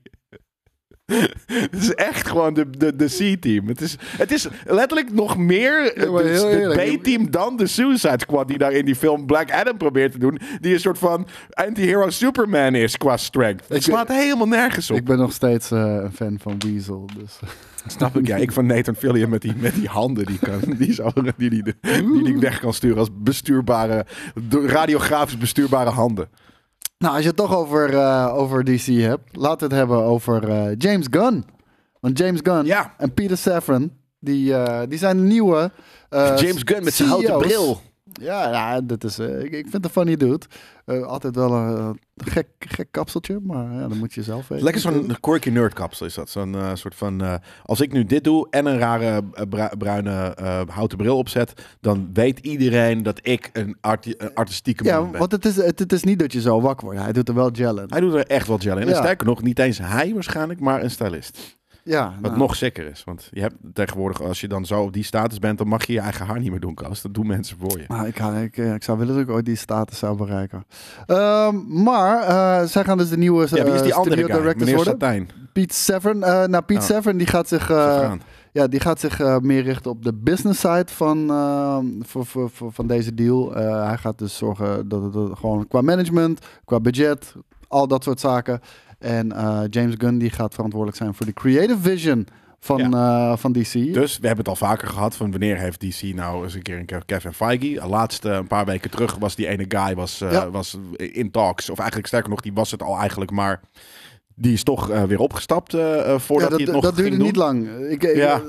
*laughs* Het is echt gewoon de, de, de C-team. Het is, het is letterlijk nog meer eh, Ja, de. B-team dan de Suicide Squad die daar in die film Black Adam probeert te doen. Die een soort van anti-hero Superman is qua strength. Het slaat helemaal nergens op. Ik ben nog steeds eh, een fan van Weasel. Dus. *laughs* Snap ik, ja. Ik van Nathan Fillion met die, met die handen die, kan, *laughs* die, zo, die, die, die, weg kan sturen als bestuurbare, radiografisch bestuurbare handen. Nou, als je het toch over, eh, over DC hebt, laten we het hebben over eh, James Gunn. Want James Gunn Ja. en Peter Safran, die, eh, die zijn nieuwe James Gunn met zijn houten CEO's. bril. Ja, ja dat is, eh, ik, ik vind het een funny dude. Eh, altijd wel een eh, gek, gek kapseltje, maar ja, dan moet je zelf weten. Lekker zo'n quirky nerdkapsel is dat. Zo'n soort van, als ik nu dit doe en een rare bru- bruine houten bril opzet, dan weet iedereen dat ik een, arti- een artistieke Ja, man ben. want het is, het, het is niet dat je zo wakker wordt. Hij doet er wel gel in. Hij doet er echt wel gel in. En Ja. sterker nog, niet eens hij waarschijnlijk, maar een stylist. Ja, Wat nou, nog sicker is. Want je hebt tegenwoordig, als je dan zo op die status bent, dan mag je je eigen haar niet meer doen, Koos. Dat doen mensen voor je. Nou, ik, ik, eh, ik zou willen dat ik ooit die status zou bereiken. Ehm, maar eh, zij gaan dus de nieuwe Ja, wie is die eh, andere studio guy? directors Meneer worden. Satijn. Pete Severn. nou, Pete Oh. Severn die gaat zich, ja, die gaat zich meer richten op de business side van, eh, voor, voor, voor, van deze deal. Hij gaat dus zorgen dat het gewoon qua management, qua budget, al dat soort zaken. En eh, James Gunn die gaat verantwoordelijk zijn voor de creative vision van, eh, van DC. Dus we hebben het al vaker gehad van wanneer heeft DC nou eens een keer een Kevin Feige. Laatst een paar weken terug was die ene guy was, eh, Ja. was in talks. Of eigenlijk sterker nog, die was het al eigenlijk, maar die is toch eh, weer opgestapt eh, eh, voordat ja, hij het nog dat duurde niet lang. Ik, ik- Ja.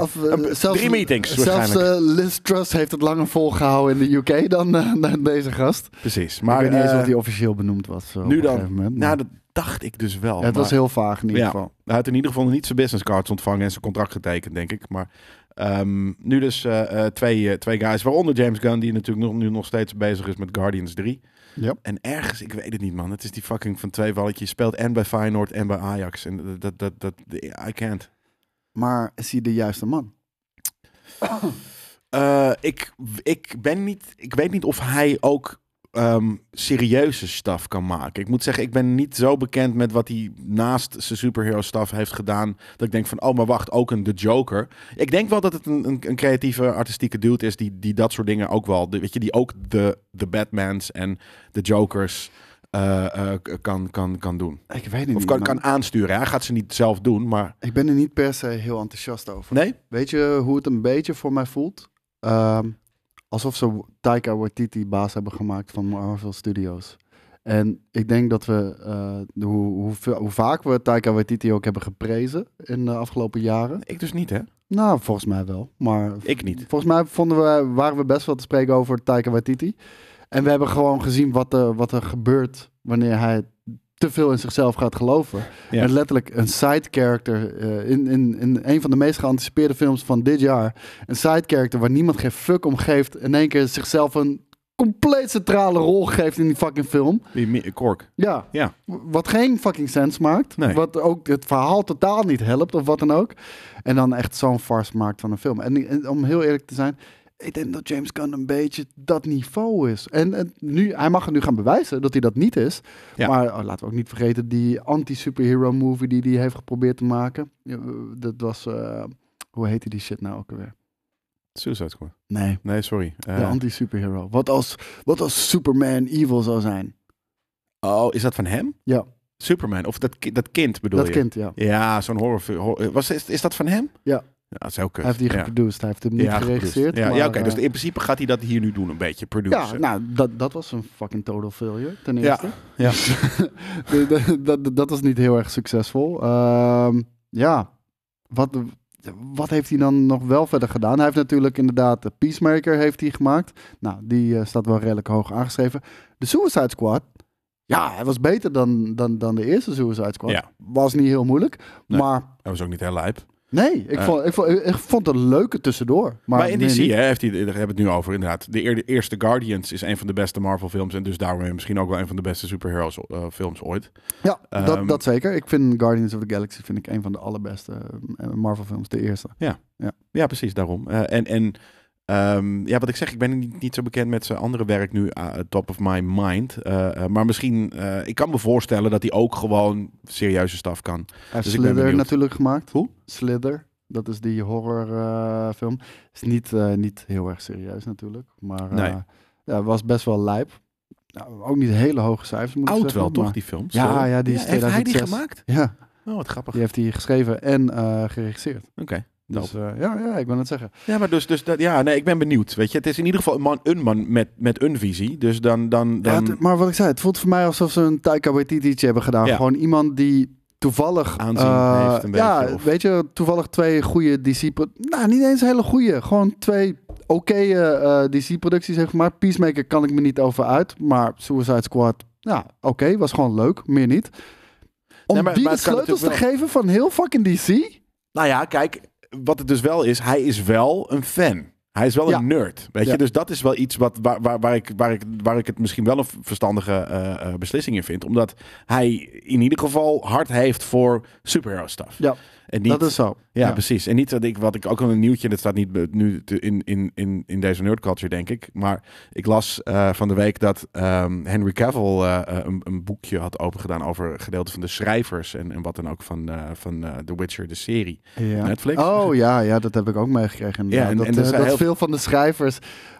of, Een- zelfs, drie meetings Zelfs Liz Truss heeft het langer volgehouden in de UK dan, *laughs* dan deze gast. Precies. Maar ik weet niet eens of hij officieel benoemd was. nu dan, moment, maar- nou dat dacht ik dus wel. Ja, het was heel vaag in ieder Ja. geval. Hij had in ieder geval niet zijn business cards ontvangen en zijn contract getekend, denk ik. Maar ehm, nu dus twee, twee guys, waaronder James Gunn, die natuurlijk nog, nu nog steeds bezig is met Guardians 3. En ergens, ik weet het niet man, het is die fucking van twee walletjes. speelt en bij Feyenoord en bij Ajax. En dat, dat, dat, dat I can't. Maar is hij de juiste man? Eh, ik, ik, ben niet, ik weet niet of hij ook ehm, serieuze stuff kan maken. Ik moet zeggen, ik ben niet zo bekend met wat hij naast zijn superhero stuff heeft gedaan. Dat ik denk van, oh maar wacht, ook een The Joker. Ik denk wel dat het een, een, een creatieve, artistieke dude is die, die dat soort dingen ook wel, de- weet je, die ook de, de Batmans en de Jokers eh, eh, kan, kan, kan doen. Ik weet het Of niet. kan, kan aansturen. Hij gaat ze niet zelf doen, maar Ik ben er niet per se heel enthousiast over. nee. Weet je hoe het een beetje voor mij voelt? Ehm, alsof ze Taika Waititi baas hebben gemaakt van Marvel Studios. En ik denk dat we, eh, hoe, hoe, hoe vaak we Taika Waititi ook hebben geprezen in de afgelopen jaren. Ik dus niet, hè? Nou, volgens mij wel. Maar Ik niet. volgens mij vonden we, waren we best wel te spreken over Taika Waititi. En we hebben gewoon gezien wat, er wat er gebeurt wanneer hij te veel in zichzelf gaat geloven. Ja. En letterlijk een side character eh, in, in, in een van de meest geanticipeerde films van dit jaar. Een side character waar niemand geen fuck om geeft. In één keer zichzelf een compleet centrale rol geeft in die fucking film. Mi- Kork. Ja. Ja. Wat geen fucking sens maakt. Nee. Wat ook het verhaal totaal niet helpt of wat dan ook. En dan echt zo'n farce maakt van een film. En, en om heel eerlijk te zijn, ik denk dat James Gunn een beetje dat niveau is. En, en nu, hij mag het nu gaan bewijzen dat hij dat niet is. Ja. Maar oh, laten we ook niet vergeten die anti-superhero movie die hij heeft geprobeerd te maken. Ja, Dat was, eh, hoe heette die shit nou ook alweer? Suicide Squad. Nee, Nee, sorry. Eh, de anti-superhero. Wat als, wat als Superman evil zou zijn? oh, is dat van hem? Ja. Superman. Of dat, ki- dat kind bedoel dat je? kind, ja. Ja, zo'n horrorfilm. Hor- Was, is, is dat van hem? Ja. Ja, dat is ook kut. Hij heeft die ja. geproduced. Hij heeft hem niet Ja, geregisseerd. Ja, maar, ja oké. dus eh, in principe gaat hij dat hier nu doen, een beetje produceren. ja, nou, dat, dat was een fucking total failure, ten eerste. ja. *laughs* De- dat, dat was niet heel erg succesvol. Ehm, ja, wat, wat heeft hij dan nog wel verder gedaan? Hij heeft natuurlijk inderdaad de Peacemaker heeft hij gemaakt. Nou, die eh, staat wel redelijk hoog aangeschreven. De Suicide Squad, ja, hij was beter dan, dan, dan de eerste Suicide Squad. Ja. Was niet heel moeilijk, Nee. maar Dat was ook niet heel lijp. Nee, ik, Eh. vond, ik, vond, ik vond het een leuke tussendoor. Maar, Maar in nee, DC niet. hè, heeft hij, daar hebben we het nu over inderdaad. De, eer- de eerste Guardians is een van de beste Marvel films. En dus daarom misschien ook wel een van de beste superheroes eh, films ooit. Ja, Ehm, dat, dat zeker. Ik vind Guardians of the Galaxy vind ik een van de allerbeste eh, Marvel films, de eerste. Ja, precies, daarom. En en ehm, ja, wat ik zeg, ik ben niet, niet zo bekend met zijn andere werk nu, eh, top of my mind. Eh, eh, maar misschien, ik kan me voorstellen dat hij ook gewoon serieuze staf kan. Hij heeft Dus Slither natuurlijk gemaakt. Hoe? Slither. Dat is die horrorfilm. is niet, niet heel erg serieus natuurlijk. Maar Nee. ja, was best wel lijp. Nou, ook niet hele hoge cijfers moet ik Oud wel, toch, die film? Ja, Zo. ja, die is heeft hij die 2006. gemaakt? Ja, Oh, wat grappig. die heeft hij geschreven en geregisseerd. Oké. Dus eh, ja, ja, ik wil het zeggen. Ja, maar dus, dus dat, ja, nee, ik ben benieuwd. Weet je, het is in ieder geval een man, een man met, met een visie. Dus dan, dan, dan Ja, het- maar wat ik zei, het voelt voor mij alsof ze een Taika Waititi hebben gedaan. Ja. Gewoon iemand die toevallig... Aanzien eh, heeft een ja, beetje, of- weet je, toevallig twee goede DC... Nou, niet eens hele goede. Gewoon twee oké eh, DC-producties heeft gemaakt. Peacemaker kan ik me niet over uit. Maar Suicide Squad, ja, oké, was gewoon leuk. Meer niet. Om Nee, maar- die maar de sleutels te geven van heel fucking DC... Nou ja, kijk, wat het dus wel is, hij is wel een fan. Hij is wel Ja. een nerd, weet Ja. je. Dus dat is wel iets wat, waar, waar, waar, ik, waar, ik, waar ik het misschien wel een verstandige eh, beslissing in vind. Omdat hij in ieder geval hard heeft voor superhero stuff. Ja, en niet, dat is zo. ja, precies. En niet dat ik, wat ik ook al een nieuwtje, dat staat niet nu in, in, in, in deze nerd culture, denk ik. Maar ik las eh, van de week dat ehm, Henry Cavill eh, eh, een, een boekje had opengedaan over gedeelte van de schrijvers en, en wat dan ook van, van The Witcher, de serie. Ja. Netflix. Oh ja, ja, dat heb ik ook meegekregen. Ja, en- dat, en dat heel- veel van de schrijvers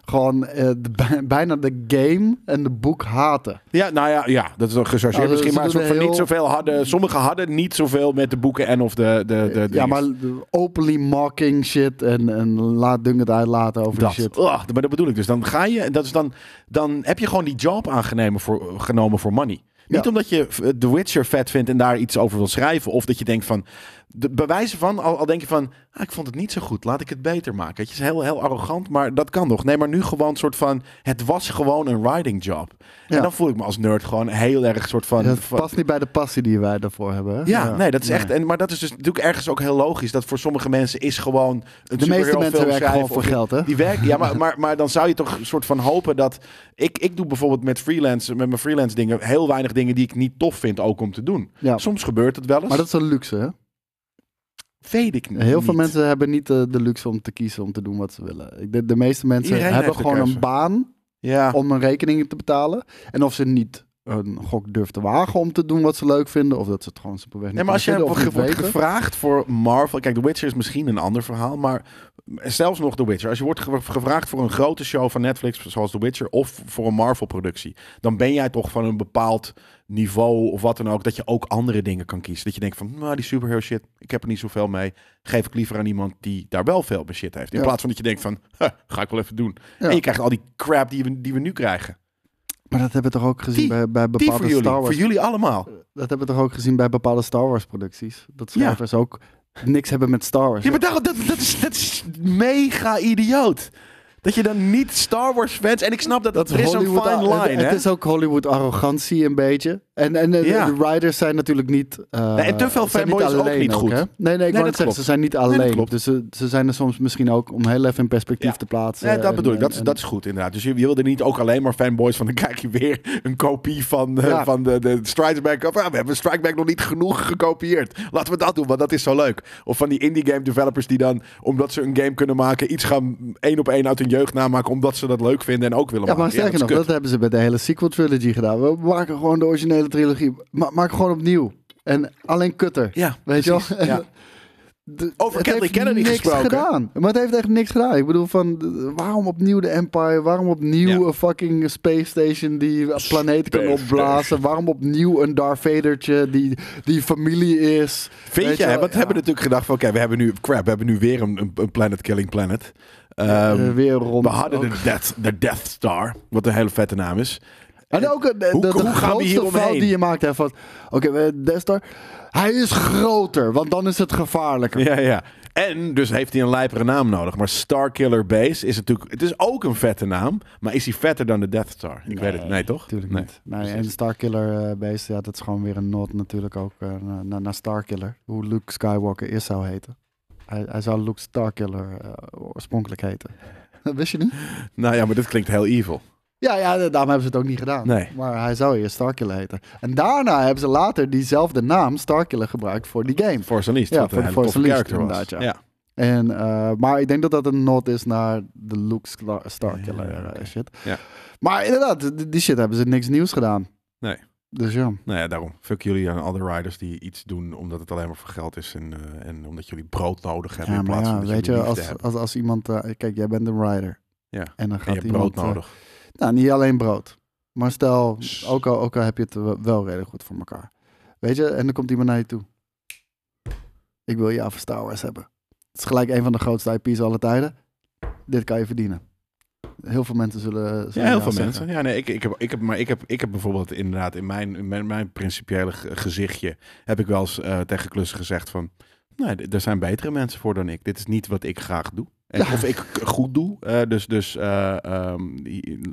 gewoon eh, de, bijna de game en de boek haten. Ja, nou ja, ja dat is ook gechargeerd Nou, misschien, maar heel- niet zoveel hadden. Sommigen hadden niet zoveel met de boeken en of de. de, de, de ja, maar openly mocking shit en, en laat dingen het uitlaten over dat. die shit. Ugh, maar dat bedoel ik dus. Dan ga je, en dat is dan, dan heb je gewoon die job aangenomen voor, genomen voor money. Niet Ja. omdat je eh, The Witcher vet vindt en daar iets over wil schrijven. Of dat je denkt van, de bewijzen van, al, al denk je van, ah, ik vond het niet zo goed, laat ik het beter maken. Het is heel, heel arrogant, maar dat kan nog. Nee, maar nu gewoon een soort van, het was gewoon een writing job. Ja. En dan voel ik me als nerd gewoon heel erg soort van... van- past niet bij de passie die wij daarvoor hebben. hè? Ja, nee, dat is echt. En, maar dat is dus natuurlijk ergens ook heel logisch. Dat voor sommige mensen is gewoon. Een De meeste mensen werken gewoon voor geld, hè? Die werken, ja, maar, maar, maar dan zou je toch een soort van hopen dat. Ik, ik doe bijvoorbeeld met freelance, met mijn freelance dingen, heel weinig dingen die ik niet tof vind ook om te doen. Ja. Soms gebeurt het wel eens. Maar dat is een luxe, hè? Weet ik niet. Heel veel mensen hebben niet de, de luxe om te kiezen om te doen wat ze willen. Ik denk, de meeste mensen Iedereen hebben gewoon een baan Ja. om een rekening te betalen. En of ze niet een gok durven te wagen om te doen wat ze leuk vinden, of dat ze het gewoon simpelweg niet Nee, maar als je wordt vinden gevraagd voor Marvel... Kijk, The Witcher is misschien een ander verhaal, maar zelfs nog The Witcher. Als je wordt ge- gevraagd voor een grote show van Netflix, zoals The Witcher, of voor een Marvel-productie, dan ben jij toch van een bepaald niveau of wat dan ook, dat je ook andere dingen kan kiezen. Dat je denkt van, nou, die superhero shit, ik heb er niet zoveel mee. Geef ik liever aan iemand die daar wel veel mee shit heeft. In Ja. plaats van dat je denkt van, "Huh, ga ik wel even doen. Ja. En je krijgt al die crap die we, die we nu krijgen. Maar dat hebben we toch ook gezien Die- bij, bij bepaalde jullie, Star Wars. voor jullie allemaal. Dat hebben we toch ook gezien bij bepaalde Star Wars producties. Dat Ja. schrijvers ook niks hebben met Star Wars. Ja, maar dat, dat, dat, is, dat is mega idioot. Dat je dan niet Star Wars fans... En ik snap dat, dat er is een fine line, het, hè? het is ook Hollywood arrogantie een beetje. En, en de- Ja. de writers zijn natuurlijk niet... eh, Nee, en te veel fanboys ook niet goed. hè? Nee, nee, ik Nee, zeggen, ze zijn niet alleen. dus ze, ze zijn er soms misschien ook om heel even in perspectief Ja. te plaatsen. Nee, dat En- bedoel ik. Dat, en- is- dat is goed, inderdaad. Dus je, je wilde niet ook alleen maar fanboys van... dan krijg je weer een kopie van, eh, Ja. van de, de Strikeback. Of, ah, we hebben Strikeback nog niet genoeg gekopieerd. Laten we dat doen, want dat is zo leuk. Of van die indie game developers die dan... omdat ze een game kunnen maken... iets gaan één op één uit jeugd namaken... omdat ze dat leuk vinden en ook willen Ja, maar sterker dat nog, dat hebben ze bij de hele sequel trilogy gedaan. We maken gewoon de originele trilogie. Ma maak gewoon opnieuw. En alleen kutter. Ja, Weet je wel? Ja. *laughs* de- Over Kathleen heeft Kennedy niks gesproken. gedaan. Maar het heeft echt niks gedaan. Ik bedoel, van waarom opnieuw de Empire? Waarom opnieuw Ja. een fucking space station die planeten kan opblazen? Waarom opnieuw een Darth Vadertje die, die familie is? Vind je wel, Want we ja. hebben natuurlijk gedacht van, oké, we hebben nu, crap, we hebben nu weer een- een Planet Killing Planet. Ehm, Eh, weer rond. we hadden ook. de Death, de Death Star, wat een hele vette naam is. En ook eh, de, Hoe- de, de hoe gaan we hier grootste fout omheen? die je maakt. van, Oké, we Death Star. Hij is groter, want dan is het gevaarlijker. Ja, ja. En dus heeft hij een lijpere naam nodig. Maar Starkiller Base is natuurlijk... Het is ook een vette naam. Maar is hij vetter dan de Death Star? Ik weet het. Nee, toch? Natuurlijk Nee. niet. Nee, en Starkiller eh Beast, ja, dat is gewoon weer een nod natuurlijk ook eh, naar, naar, naar Starkiller. Hoe Luke Skywalker eerst zou heten. Hij, hij zou Luke Starkiller eh, oorspronkelijk heten. Dat *laughs* wist je niet? Nou ja, maar dit klinkt heel evil. Ja, ja, daarom hebben ze het ook niet gedaan. Nee. Maar hij zou eerst Starkiller heten. En daarna hebben ze later diezelfde naam, Starkiller, gebruikt voor die game. Force Unleashed. Ja, voor de Force inderdaad, ja. En, eh, maar ik denk dat dat een nod is naar de Luke Starkiller Ja, eh, shit. Ja. Maar inderdaad, die shit hebben ze niks nieuws gedaan. Dus ja. Nou ja, daarom. Fuck jullie aan alle riders die iets doen omdat het alleen maar voor geld is. En, eh, en omdat jullie brood nodig hebben Ja, in plaats ja, van dat weet je, als, als, als iemand... eh, kijk, jij bent een rider. Ja. En dan En gaat je hebt iemand... brood eh, nodig. nou, niet alleen brood. Maar stel, ook al, ook al heb je het wel- redelijk goed voor elkaar. Weet je, en dan komt iemand naar je toe. Ik wil jou voor Star Wars hebben. Het is gelijk een van de grootste IP's aller tijden. Dit kan je verdienen. Heel veel mensen zullen... zullen Ja, heel veel zeggen. mensen. Ja, nee, ik, ik heb, ik heb, maar ik heb, ik heb bijvoorbeeld inderdaad in mijn, in mijn, mijn principiële ge- gezichtje heb ik wel eens eh, tegen klussen gezegd van, nee, d- er zijn betere mensen voor dan ik. Dit is niet wat ik graag doe. En, Ja. Of ik goed doe. Eh, dus dus eh, ehm,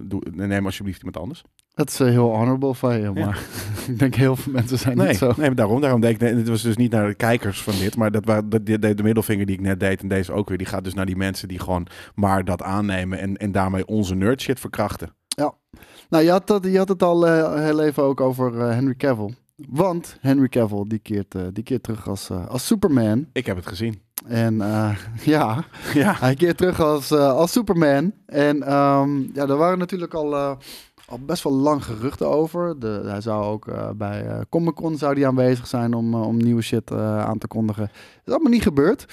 doe, neem alsjeblieft iemand anders. Dat is eh, heel honorable van je, Ja. maar *laughs* ik denk heel veel mensen zijn Nee, niet zo. nee, daarom, daarom deed ik, nee, het was dus niet naar de kijkers van dit, maar dat waren de, de, de middelvinger die ik net deed en deze ook weer, die gaat dus naar die mensen die gewoon maar dat aannemen en, en daarmee onze nerd shit verkrachten. Nou, je had, dat, je had het al heel even ook over Henry Cavill. Want Henry Cavill, die keert, die keert terug als, als Superman. Ik heb het gezien. En eh, *laughs* ja, Ja. hij keert terug als, eh, als Superman. En ehm, ja, er waren natuurlijk al, eh, al best wel lang geruchten over. De, hij zou ook bij Comic Con zou die aanwezig zijn om, om nieuwe shit aan te kondigen. Dat is allemaal niet gebeurd.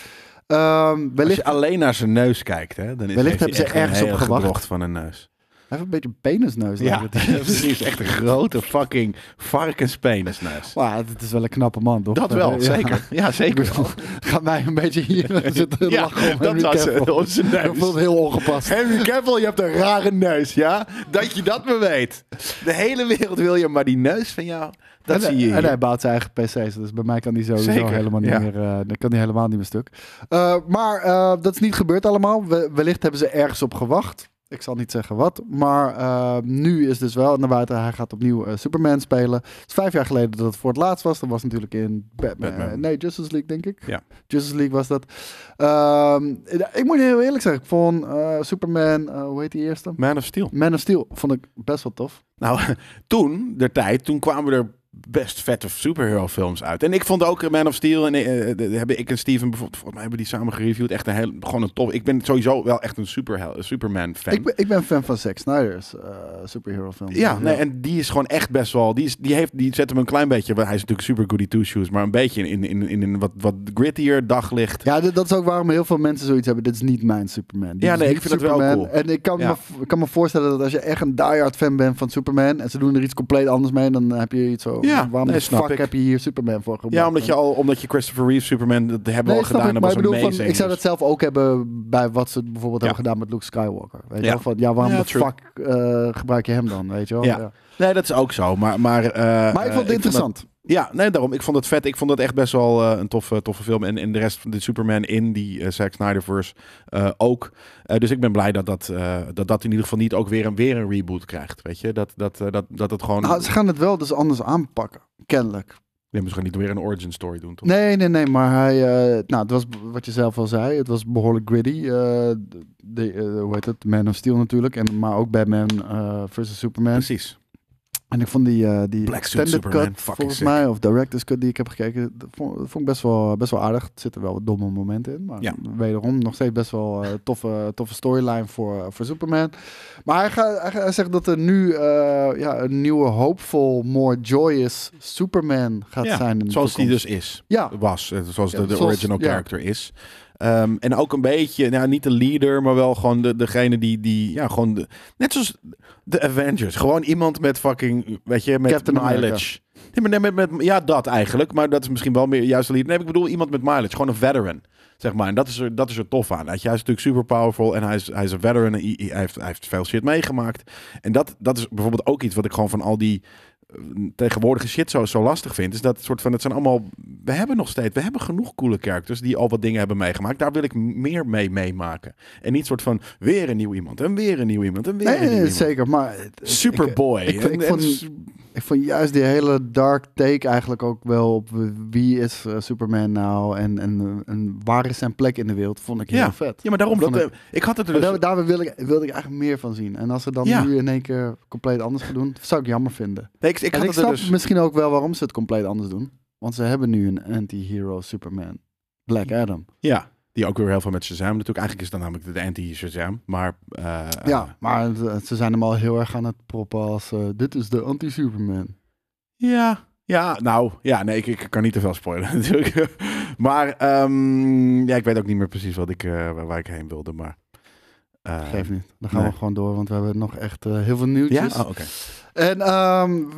Ehm, Als wellicht, je alleen naar zijn neus kijkt, hè, dan is Wellicht hebben ze ergens op gewacht. van een neus. Heeft een beetje een penisneus. Ja, het. *laughs* precies. Echt een grote fucking varkenspenisneus. Maar het is wel een knappe man, toch? Dat wel, *laughs* zeker. Ja, zeker. Gaat mij een beetje hier *laughs* zitten Ja, lachen om dat Henry was Cavill. onze Dat heel ongepast. Henry Cavill, je hebt een rare neus, ja? Dat je dat maar weet. De hele wereld wil je, maar die neus van jou, dat en, zie je En hij bouwt zijn eigen PC's, dus bij mij kan die sowieso Zeker, helemaal niet ja. meer, dan kan die helemaal niet meer stuk. Eh, maar eh, dat is niet gebeurd allemaal. We- wellicht hebben ze ergens op gewacht. Ik zal niet zeggen wat, maar eh, nu is dus wel naar buiten. Hij gaat opnieuw eh, Superman spelen. Het is vijf jaar geleden dat het voor het laatst was. Dat was natuurlijk in Batman. Batman. nee, Justice League, denk ik. Ja. Justice League was dat. Ehm, ik moet heel eerlijk zeggen, ik vond eh, Superman, eh, hoe heet die eerste? Man of Steel. Man of Steel vond ik best wel tof. Nou, *laughs* toen, de tijd, toen kwamen er best vette superhero films uit. En ik vond ook Man of Steel en eh, eh, hebben ik en Steven bijvoorbeeld, volgens mij hebben die samen gereviewd. Echt een heel, gewoon een tof. Ik ben sowieso wel echt een super Superman fan. Ik ben, ik ben fan van Zack Snyder's eh, superhero films. Ja, nee, en die is gewoon echt best wel. Die, is, die, heeft, die zet hem een klein beetje. Hij is natuurlijk super goody two shoes, maar een beetje in, in, in een wat, wat grittier daglicht. Ja, dat is ook waarom heel veel mensen zoiets hebben. Dit is niet mijn Superman. Dit Ja, nee, ik vind het wel Superman. cool. En ik kan, Ja. me, kan me voorstellen dat als je echt een diehard fan bent van Superman en ze doen er iets compleet anders mee, dan heb je iets zo. Ja, waarom nee, de snap fuck ik. heb je hier Superman voor gebruikt? Ja, omdat je al, omdat je Christopher Reeve Superman, dat hebben we al gedaan. ik, Dat was ik bedoel, van, amazing. ik zou dat zelf ook hebben bij wat ze bijvoorbeeld hebben gedaan met Luke Skywalker. Weet je Ja. wel? Van, ja, waarom de fuck eh, gebruik je hem dan? Weet je wel? Ja. Nee, dat is ook zo. Maar, maar, eh, Maar ik vond eh, het interessant. Dat- ja, nee, daarom. Ik vond het vet. Ik vond het echt best wel eh, een toffe, toffe film. En, en de rest van de Superman in die eh Zack Snyderverse eh, ook. Dus ik ben blij dat dat, dat dat in ieder geval niet ook weer een, weer een reboot krijgt. Weet je, dat, dat, dat, dat het gewoon. Nou, ze gaan het wel dus anders aanpakken, kennelijk. Ja, misschien niet weer een origin story doen, toch? Nee, nee, nee, maar hij, nou, het was wat je zelf al zei, het was behoorlijk gritty. de, hoe heet het? Man of Steel natuurlijk, en, maar ook Batman versus Superman. Precies. En ik vond die, eh, die Black extended Superman, cut, volgens sick. mij, of director's cut die ik heb gekeken, dat vond, dat vond ik best wel, best wel aardig. Er zitten wel wat domme momenten in, maar Ja. wederom nog steeds best wel eh, toffe, toffe storyline voor, voor Superman. Maar hij, gaat, hij, zegt dat er nu eh, ja, een nieuwe, hopeful, more joyous Superman gaat Ja, zijn. In de zoals die dus is. Ja, was, eh, zoals Ja, de, de zoals- original character is. Ehm, en ook een beetje, nou niet de leader, maar wel gewoon de, degene die, die ja, gewoon, de, net zoals de Avengers. Gewoon iemand met fucking, weet je, met Captain America. mileage. Nee, maar nee, met, met, ja, dat eigenlijk. Maar dat is misschien wel meer juist de leader. Nee, ik bedoel iemand met mileage. Gewoon een veteran. Zeg maar. En dat is er, dat is er tof aan. Hij is natuurlijk super powerful. En hij is, hij is een veteran. En hij, hij heeft, hij heeft veel shit meegemaakt. En dat, dat is bijvoorbeeld ook iets wat ik gewoon van al die tegenwoordige shit zo, zo lastig vind. Is dat het soort van, het zijn allemaal, we hebben nog steeds, we hebben genoeg coole characters die al wat dingen hebben meegemaakt. Daar wil ik meer mee meemaken. En niet soort van, weer een nieuw iemand. En weer een nieuw iemand. En weer nee, een nieuw nee, iemand. zeker. Maar ik- Superboy. ik- ik En- vond- Ik vond juist die hele dark take eigenlijk ook wel op wie is eh, Superman nou en, en, en waar is zijn plek in de wereld, vond ik heel Ja. vet. Ja, maar daarom, dat, ik- ik had het er dus... daar, daar wil ik, wilde ik eigenlijk meer van zien. En als ze dan Ja. nu in één keer compleet anders gaan doen, zou ik jammer vinden. Nee, ik, ik en had ik het snap dus... misschien ook wel waarom ze het compleet anders doen. Want ze hebben nu een anti-hero Superman. Black Adam. Ja, die ook weer heel veel met Shazam natuurlijk. Eigenlijk is dat namelijk de anti-Shazam. Maar eh, ja, maar ze zijn hem al heel erg aan het proppen als... eh, dit is de anti-Superman. ja, ja, nou, ja, nee, ik, ik kan niet te veel spoilen *laughs* natuurlijk. maar ehm, ja, ik weet ook niet meer precies wat ik, eh, waar ik heen wilde. Maar eh, Geef niet. Dan gaan nee. we gewoon door, want we hebben nog echt eh, heel veel ja, nieuwtjes. oh, oké. En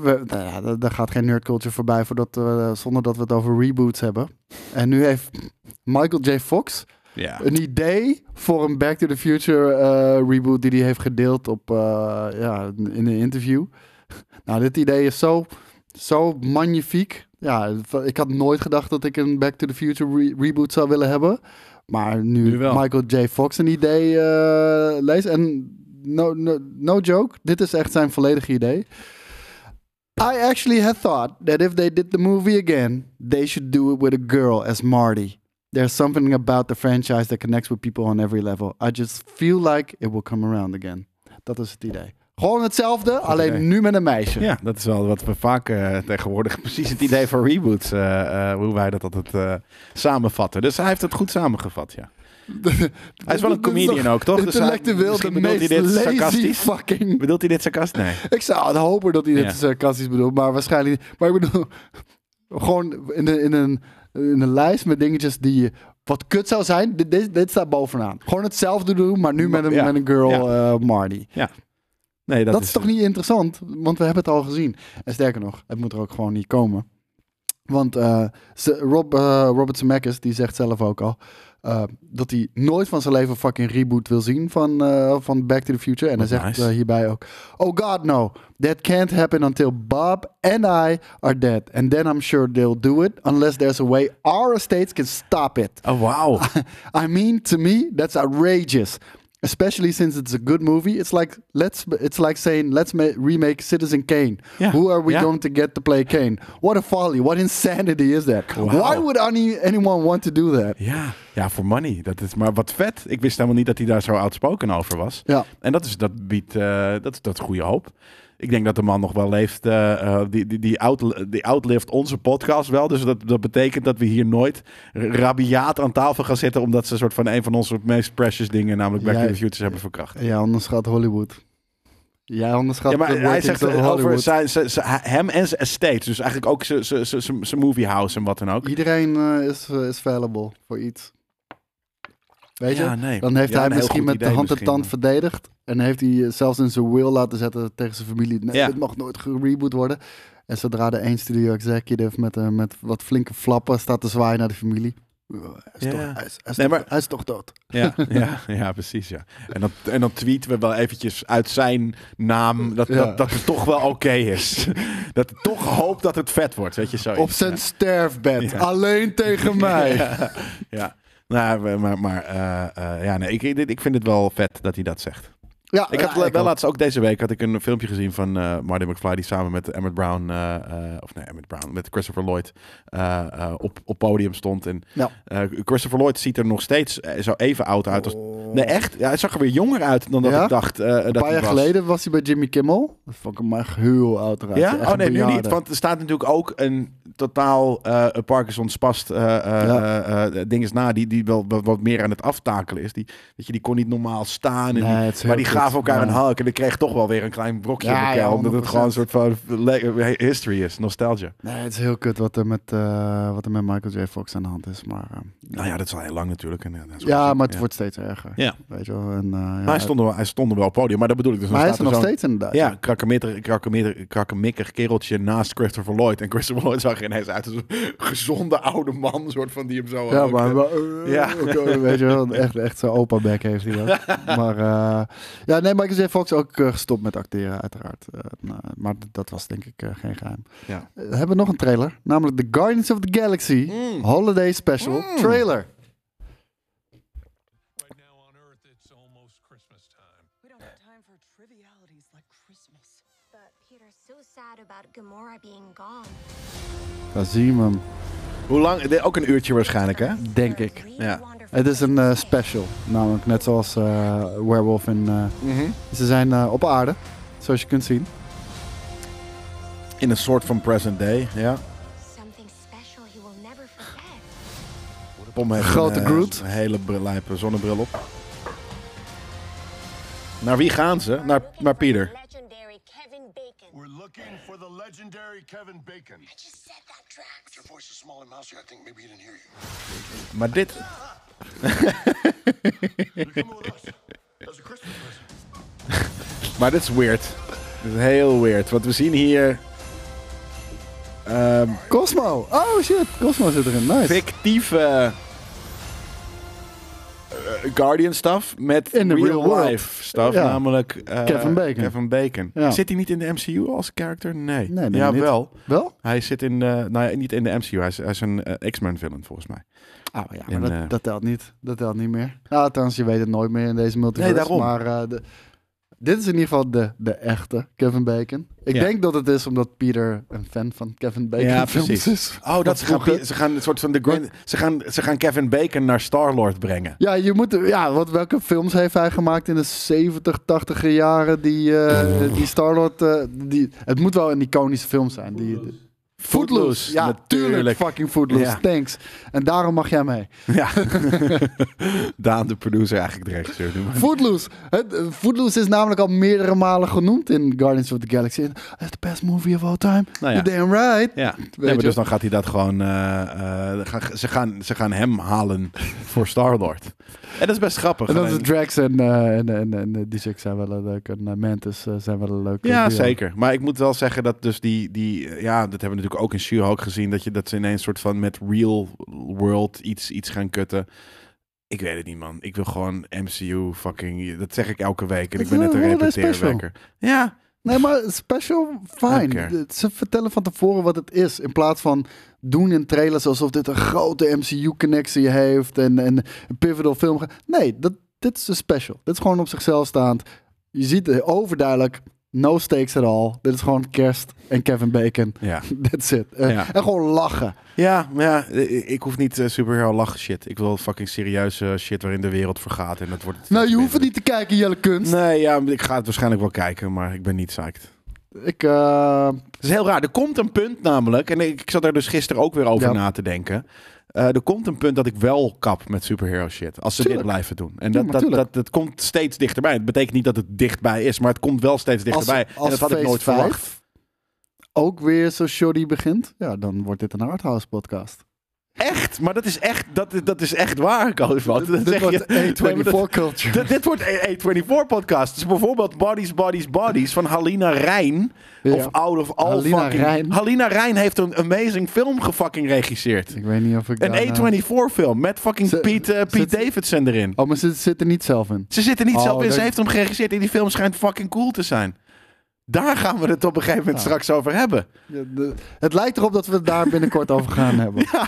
we, nou ja, er- er gaat geen nerdculture voorbij voordat, zonder dat we het over reboots hebben. En nu heeft Michael J. Fox Ja. een idee voor een Back to the Future eh, reboot die hij heeft gedeeld op, ja, in een interview. Nou, dit idee is zo, zo magnifiek. Ja, ik had nooit gedacht dat ik een Back to the Future re- reboot zou willen hebben. Maar nu. Michael J. Fox een idee eh, leest. En no, no, no joke, dit is echt zijn volledige idee. I actually had thought that if they did the movie again, they should do it with a girl as Marty. There's something about the franchise that connects with people on every level. I just feel like it will come around again. Dat is het idee. Gewoon hetzelfde, alleen nu met een meisje. ja, dat is wel wat we vaak eh, tegenwoordig... *laughs* Precies het idee van reboots, eh, eh, hoe wij dat altijd samenvatten. Dus hij heeft het goed samengevat, ja. *laughs* Hij is wel een comedian ook, toch? Dus hij- Intellectueel de hij meest dit sarcastisch? fucking... Bedoelt hij dit sarcastisch? Nee. Ik zou het hopen dat hij dit Ja. sarcastisch bedoelt, maar waarschijnlijk niet. Maar ik bedoel, *laughs* gewoon in, een- in, een, in een lijst met dingetjes die wat kut zou zijn, dit, dit, dit staat bovenaan. Gewoon hetzelfde doen, maar nu met een, Ja. met een girl, Ja. Marty. Nee Dat, is toch niet interessant? Want we hebben het al gezien. En sterker nog, het moet er ook gewoon niet komen. Want eh, Rob, eh, Robert Zemeckis, die zegt zelf ook al... eh, dat hij nooit van zijn leven fucking reboot wil zien van, van Back to the Future. En hij Wat zegt hierbij ook... Oh god, no. That can't happen until Bob and I are dead. And then I'm sure they'll do it... unless there's a way our estates can stop it. Oh, wauw. *laughs* I mean, to me, that's outrageous. Especially since it's a good movie. It's like let's. It's like saying let's ma- remake Citizen Kane. Who are we going to get to play Kane? What a folly! What insanity is that? Wow. Why would any, anyone want to do that? Ja, ja, voor money. Dat is maar wat vet. Ik wist helemaal niet dat hij daar zo outspoken over was. Ja, En dat, is, dat biedt eh, dat, dat goede hoop. Ik denk dat de man nog wel leeft. eh, eh, die, die, die, out, die outlift onze podcast wel. Dus dat, dat betekent dat we hier nooit rabiaat aan tafel gaan zitten. Omdat ze een soort van een van onze meest precious dingen, namelijk Back to the Futures, hebben verkracht. ja, anders gaat Hollywood. Ja, anders gaat Ja, maar hij zegt of over Hollywood. zijn, zijn, zijn- hem en zijn estate. Dus eigenlijk ook zijn- movie house en wat dan ook. Iedereen eh, is, eh, is valuable voor iets. Weet je? Ja, nee. Dan heeft Ja, hij misschien met de hand en tand verdedigd. En heeft hij eh, zelfs in zijn will laten zetten tegen zijn familie. Nee, Ja. dit mag nooit gereboot worden. En zodra de één studio executive met, eh, met wat flinke flappen staat te zwaaien naar de familie. Hij is, toch, hij is, hij is Nee, toch- maar- hij is toch dood. Ja, *laughs* ja, ja, precies. Ja. En, dan, en dan tweeten we wel eventjes uit zijn naam dat, dat, dat het toch wel oké is. *laughs* dat het toch hoopt dat het vet wordt, weet je zo. Op zijn sterfbed. Alleen tegen *laughs* mij. Ja. Nou, maar, maar eh, eh, ja, nee, ik, ik vind het wel vet dat hij dat zegt. Ja, Ik had ja, wel laatst ook deze week had ik een filmpje gezien van eh Marty McFly die samen met Emmett Brown, eh, eh, of nee, Emmett Brown, met Christopher Lloyd op, op podium stond. En Ja. Christopher Lloyd ziet er nog steeds zo even oud uit als Oh, Nee, echt? Ja, hij zag er weer jonger uit dan dat Ja? ik dacht dat Een paar hij jaar was. geleden was hij bij Jimmy Kimmel. Dat vond ik hem echt heel oud eruit. Ja? Echt Oh nee, nu niet. Want er staat natuurlijk ook een totaal Parkinson's past ding is na, die, die wel wat, wat meer aan het aftakelen is. Die, weet je, die kon niet normaal staan. En Nee, die- maar die kut. Gaven elkaar Ja. een hak. En die kreeg toch wel weer een klein brokje Ja, ja, kel. omdat het 100%. gewoon een soort van history is. Nostalgia. Nee, het is heel kut wat er met, eh, wat er met Michael J. Fox aan de hand is. Maar, eh, Nou ja, dat is al heel lang natuurlijk. En, eh, ja, maar het ja. wordt steeds erger. Ja. Weet je wel. En, eh, ja, Maar hij stond, er wel, hij stond er wel op podium. Maar dat bedoel ik dus. maar hij is er nog steeds inderdaad. Ja, krakkemikkig kereltje naast Christopher Lloyd. En Christopher Lloyd zag er ineens uit als een gezonde oude man, soort van die hem zo... Ja, maar, Ja. weet je wel, echt, echt zo'n opa-back heeft hij dat. *laughs* maar eh, ja, nee, Michael J. Fox ook eh, gestopt met acteren, uiteraard. Eh, nou, maar dat was denk ik eh, geen geheim. Ja. We hebben nog een trailer, namelijk The Guardians of the Galaxy Mm. Holiday Special trailer. Right now on Earth, it's almost Christmas time. We don't have time for trivialities like Christmas. But Peter's so sad about Gamora being gone. Daar zien we hem, Hoe lang? Ook een uurtje waarschijnlijk, hè? denk ik. Ja. Het is een eh, special, namelijk net zoals eh, Werewolf in... eh, ze zijn eh, op aarde, zoals je kunt zien. In een soort van present day, ja. Something special he will never forget. Pom heeft Grote een, Groot. een hele lijpe zonnebril op. Naar wie gaan ze? Naar, naar Peter. Bacon. We're looking for the legendary Kevin Bacon. just said that, Drax. Your voice is small and mousy. I think maybe he didn't hear you. Maar dit... *laughs* Maar dit is weird. Dit is heel weird. Want we zien hier... ehm, Cosmo! Oh shit, Cosmo zit erin, nice. fictieve Guardian stuff met In the real, life stuff, Ja. namelijk eh, Kevin Bacon. Kevin Bacon. Ja. Zit hij niet in de MCU als character? Nee. Ja, niet. wel. Wel? Hij zit in, eh, nou ja, niet in de MCU. Hij is, hij is een eh, X-Men villain volgens mij. Oh ja, maar In, dat, eh, dat telt niet. Dat telt niet meer. Ja, trouwens, je weet het nooit meer in deze multiverse. Nee, daarom. Maar eh, de, dit is in ieder geval de, de echte Kevin Bacon. Ik Ja. denk dat het is omdat Peter een fan van Kevin Bacon Ja, films precies. is. Oh, dat ze gaan, ze gaan een soort van de Grand, ze gaan, ze gaan Kevin Bacon naar Star-Lord brengen. Ja, je moet, ja wat, welke films heeft hij gemaakt in de 70, 80 jaren? Die, eh, die Star-Lord, eh, die, het moet wel een iconische film zijn. Die, Footloose. Ja, natuurlijk. Fucking Footloose. Ja. Thanks. En daarom mag jij mee. Ja. *laughs* Daan, de producer, eigenlijk de regisseur. Footloose. Het, eh, Footloose is namelijk al meerdere malen genoemd in Guardians of the Galaxy. That's the best movie of all time. Nou ja. You're damn right. Ja, nee, maar dus dan gaat hij dat gewoon. eh, eh, ze, gaan, ze gaan hem halen voor Star-Lord. En dat is best grappig. En dan is Drax en, eh, en, en, en, zijn wel een leuk. En Mantis zijn wel een leuke. Ja, zeker. Maar ik moet wel zeggen dat dus die, die ja, dat hebben we natuurlijk ook in She-Hulk gezien, dat, je, dat ze ineens soort van met real world iets, iets gaan kutten. Ik weet het niet, man. Ik wil gewoon MCU fucking, dat zeg ik elke week. En ik ben net een repeteerwekker. Ja, Nee, maar special, fine. Ze vertellen van tevoren wat het is. In plaats van doen in trailers alsof dit een grote MCU-connectie heeft. En, en een pivotal film. Nee, dat, dit is een special. Dit is gewoon op zichzelf staand. Je ziet overduidelijk. No stakes at all. Dit is gewoon kerst en Kevin Bacon. ja. *laughs* That's it. Eh, Ja. En gewoon lachen. Ja, maar ja, eh, ik hoef niet eh, superhero lachen shit. Ik wil fucking serieuze shit waarin de wereld vergaat en dat wordt. Nou, je hoeft het niet te kijken, Jelle Kunst. Nee, ja, ik ga het waarschijnlijk wel kijken, maar ik ben niet psyched. Ik, Het is heel raar. Er komt een punt namelijk, en ik, ik zat daar dus gisteren ook weer over Ja. na te denken. Eh, er komt een punt dat ik wel kap met superhero shit. Als ze Tuurlijk. dit blijven doen. En dat, dat, dat, dat komt steeds dichterbij. Het betekent niet dat het dichtbij is, maar het komt wel steeds als, dichterbij. als en dat had ik nooit 5 verwacht. ook weer zo shoddy begint, ja, dan wordt dit een arthouse podcast. Echt, maar dat is echt, dat, dat is echt waar, dit zeg wordt je- Nee, maar dat- A24 culture. Dit, dit wordt A24 podcast. Dus bijvoorbeeld Bodies, Bodies, Bodies van Halina Rijn. Ja. Of Out of All Halina fucking... Rijn. Halina Rijn heeft een amazing film gefucking regisseerd. Ik weet niet of ik Een daar, eh, A24 film met fucking Pete, eh, Pete zit- Davidson erin. Oh, maar ze zit er niet zelf in. Ze zitten niet Oh, zelf in, ze heeft hem geregisseerd en die film schijnt fucking cool te zijn. Daar gaan we het op een gegeven moment straks over hebben. Ja, de- het lijkt erop dat we het daar binnenkort over gaan hebben. *laughs* Ja,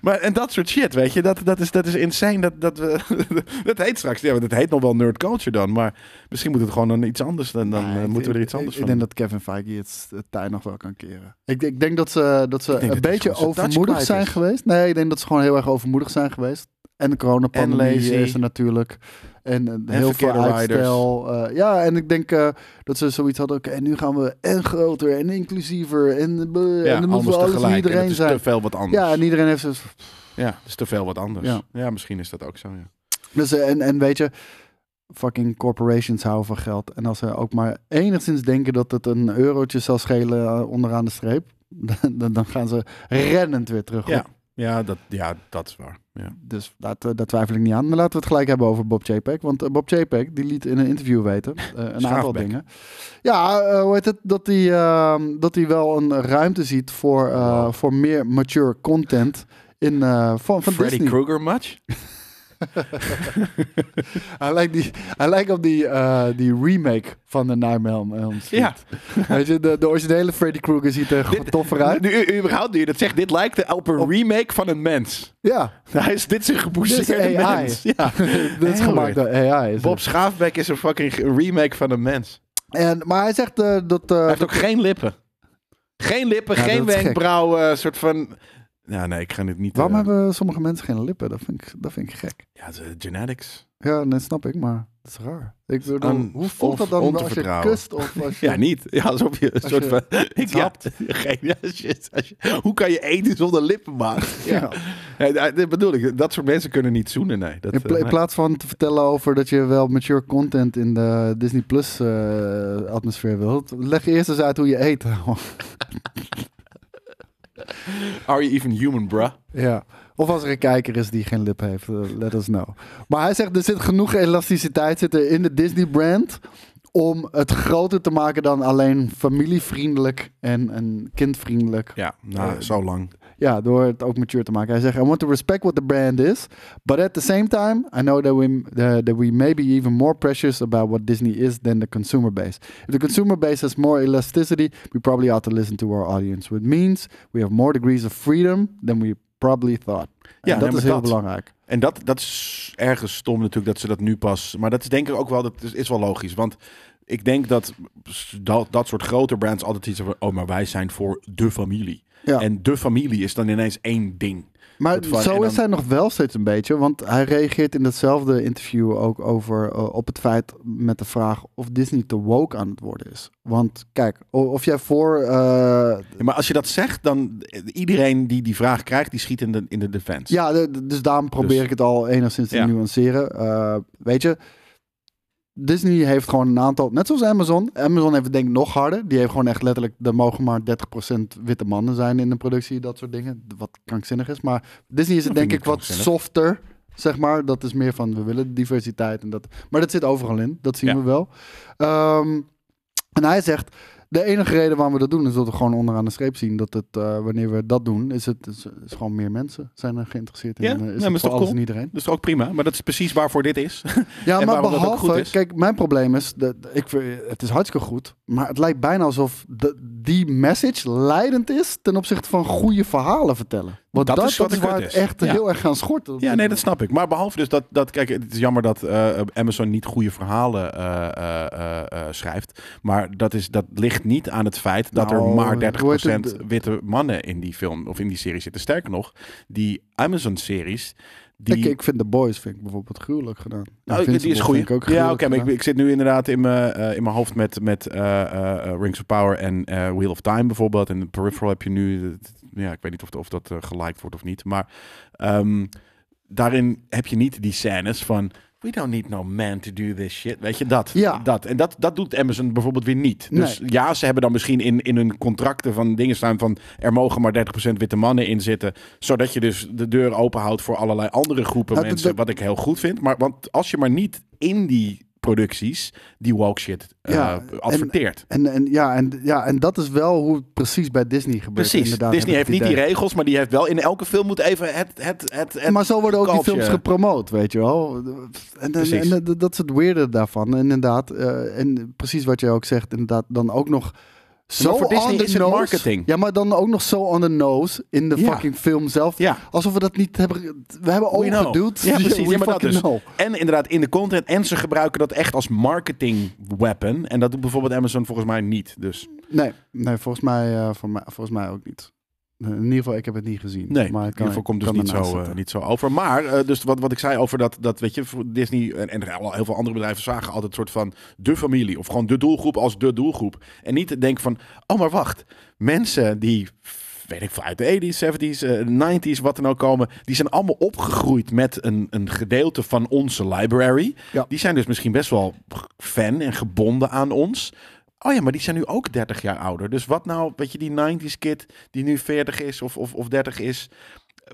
maar en dat soort shit, weet je, dat, dat, is, dat is insane. Dat, dat, we, *laughs* dat heet straks, ja, dat heet nog wel nerd culture dan, maar misschien moet het gewoon dan iets anders, dan, dan Nee, eh, ik- moeten we er ik- iets anders ik, van Ik denk dat Kevin Feige het, het tij nog wel kan keren. Ik, ik denk dat ze, dat ze Ik een beetje overmoedig zijn is. geweest. Nee, ik denk dat ze gewoon heel erg overmoedig zijn geweest. En de coronapandemie is er natuurlijk. En, eh, heel veel uitstel. Eh, ja, en ik denk eh, dat ze zoiets hadden. Oké, nu gaan we en groter en inclusiever. En, uh, Ja, en dan moeten we alles voor tegelijk. En iedereen is zijn. te veel wat anders. Ja, en iedereen heeft zo. Ja, het is te veel wat anders. Ja. Ja, misschien is dat ook zo, ja. Dus, en, en weet je, fucking corporations houden van geld. En als ze ook maar enigszins denken dat het een eurotje zal schelen onderaan de streep, *laughs* dan, dan gaan ze rennend weer terug. Ja. op. Ja, dat, ja, dat is waar. Ja. Dus dat, eh, daar twijfel ik niet aan. Maar laten we het gelijk hebben over Bob JPEG. Want eh, Bob JPEG die liet in een interview weten eh, een *laughs* aantal dingen. Ja, eh, hoe heet het? Dat hij, ehm, dat hij wel een ruimte ziet voor, Wow. voor meer mature content in, van, van Freddy Disney. Krueger much? *laughs* *laughs* Hij lijkt, die, hij lijkt op die, eh, die remake van de Nightmare on Elm Street. Ja. *laughs* Weet je, de, de originele Freddy Krueger ziet er gewoon toffer uit. Nu, u- überhaupt nu je dat zegt, dit lijkt op een remake van een mens. Ja, Hij is, dit is een AI. mens. Ja. *laughs* dit is gemaakt door AI. is Bob. Schaafbeck is een fucking remake van een mens. En, maar hij zegt eh, dat... eh, Hij heeft ook geen lippen. Geen lippen, Ja, geen wenkbrauwen, soort van... Ja, nee, ik ga niet... waarom eh, hebben sommige mensen geen lippen? Dat vind ik, dat vind ik gek. Ja, de genetics. Ja, dat snap ik, maar dat is raar. Ik bedoel, aan- hoe voelt of dat dan als je kust of *laughs* als je... Ja, niet. Ja, alsof je een Als soort je van... *laughs* Ik, hapt. geen, ja, shit, als je- hoe kan je eten zonder lippen? *laughs* Ja. Ja, dat dat bedoel ik. Dat soort mensen kunnen niet zoenen, nee. Dat, In, pla- eh, in plaats van te vertellen over dat je wel mature content in de Disney Plus eh, atmosfeer wilt, leg je eerst eens uit hoe je eet. Are you even human, bruh? ja. Of als er een kijker is die geen lip heeft, eh, let us know. Maar hij zegt er zit genoeg elasticiteit zit er in de Disney brand om het groter te maken dan alleen familievriendelijk en, en kindvriendelijk. Ja, nou, Eh, zo lang. Ja, door het ook mature te maken. Hij zegt, I want to respect what the brand is, but at the same time, I know that we, uh, that we may be even more precious about what Disney is than the consumer base. If the consumer base has more elasticity, we probably ought to listen to our audience. Which means we have more degrees of freedom than we probably thought. En Ja, dat is heel dat- belangrijk. En dat, dat is ergens stom natuurlijk dat ze dat nu pas... Maar dat is denk ik ook wel, dat is, is wel logisch. Want ik denk dat, dat dat soort grote brands altijd iets van... Oh, maar wij zijn voor de familie. Ja. En de familie is dan ineens één ding. Maar van- zo dan- is hij nog wel steeds een beetje. Want hij reageert in datzelfde interview ook over eh, op het feit met de vraag of Disney te woke aan het worden is. Want kijk, of jij voor. eh, Ja, maar als je dat zegt, dan... Iedereen die die vraag krijgt, die schiet in de, in de defense. ja, de- dus daarom probeer Dus- ik het al enigszins te Ja. nuanceren. Eh, weet je, Disney heeft gewoon een aantal, net zoals Amazon. Amazon heeft het denk ik nog harder. Die heeft gewoon echt letterlijk, er mogen maar 30% witte mannen zijn in de productie, dat soort dingen. Wat krankzinnig is. Maar Disney is het denk ik wat softer, zeg maar. Dat is meer van, we willen diversiteit. En dat, maar dat zit overal in, dat zien Ja. we wel. Ehm, en hij zegt, de enige reden waarom we dat doen, is dat we gewoon onderaan de streep zien dat het, eh, wanneer we dat doen, is het is, is gewoon meer mensen zijn er geïnteresseerd in. Ja? Eh, Nee, is maar het is voor toch alles cool? en iedereen. Dat is ook prima, maar dat is precies waarvoor dit is. *laughs* Ja, maar behalve, kijk, mijn probleem is, dat, ik, het is hartstikke goed, maar het lijkt bijna alsof de, die message leidend is ten opzichte van goede verhalen vertellen. Want Dat dat, is wat dat is waar het is. echt Ja. heel erg gaan schorten. Ja, nee, dat snap ik. Maar behalve dus dat, dat kijk, het is jammer dat eh, Amazon niet goede verhalen eh, eh, schrijft. Maar dat, is, dat ligt niet aan het feit dat er Nou, maar hoe heet 30% het? witte mannen in die film of in die serie zitten. Sterker nog, die Amazon-series. Die, Ik, ik vind The Boys vind ik bijvoorbeeld gruwelijk gedaan. Nou, die Invincible is goed. ik ook Ja, oké, maar ik, ik zit nu inderdaad in mijn, eh, in mijn hoofd met, met eh, eh, Rings of Power en Wheel of Time bijvoorbeeld. En Peripheral heb je nu. Ja, ik weet niet of, of dat geliked wordt of niet. Maar ehm, daarin heb je niet die scènes van. We don't need no man to do this shit. Weet je, dat. Ja. dat. En dat, dat doet Amazon bijvoorbeeld weer niet. Dus Nee. ja, ze hebben dan misschien in, in hun contracten van dingen staan van... er mogen maar 30% witte mannen in zitten. Zodat je dus de deur open houdt voor allerlei andere groepen Nou, mensen. Wat ik heel goed vind. Maar want als je maar niet in die producties die woke shit eh, adverteert. En, en, ja, en, ja, en dat is wel hoe het precies bij Disney gebeurt. Precies. inderdaad, Disney heeft niet die regels, maar die heeft wel in elke film moet even het... het, het, het maar zo worden ook die films gepromoot, weet je wel. En, en, en dat- is het weirde daarvan, inderdaad. Eh, en precies wat je ook zegt, inderdaad, dan ook nog zo voor Disney on the is het nose. marketing. Ja, maar dan ook nog zo on the nose in de Ja. fucking film zelf. Ja. Alsof we dat niet hebben... We hebben We ogen know. geduwd. Ja, *laughs* precies. Ja, maar dat dus. En inderdaad in de content. En ze gebruiken dat echt als marketing weapon. En dat doet bijvoorbeeld Amazon volgens mij niet. Dus Nee, nee volgens, mij, eh, voor mij, volgens mij ook niet. In ieder geval, ik heb het niet gezien. Nee, maar in ieder geval komt dus niet zo, eh, niet zo over. Maar, eh, dus wat, wat ik zei over dat, dat weet je, Disney en, en al heel veel andere bedrijven zagen altijd een soort van de familie. Of gewoon de doelgroep als de doelgroep. En niet denken van, oh maar wacht, mensen die, weet ik veel, uit de 80s, 70s, eh, 90s, wat dan ook komen, die zijn allemaal opgegroeid met een, een gedeelte van onze library. Ja. Die zijn dus misschien best wel fan en gebonden aan ons. Oh ja, maar die zijn nu ook 30 jaar ouder. Dus wat nou, weet je, die 90s kid die nu 40 is of, of, of 30 is.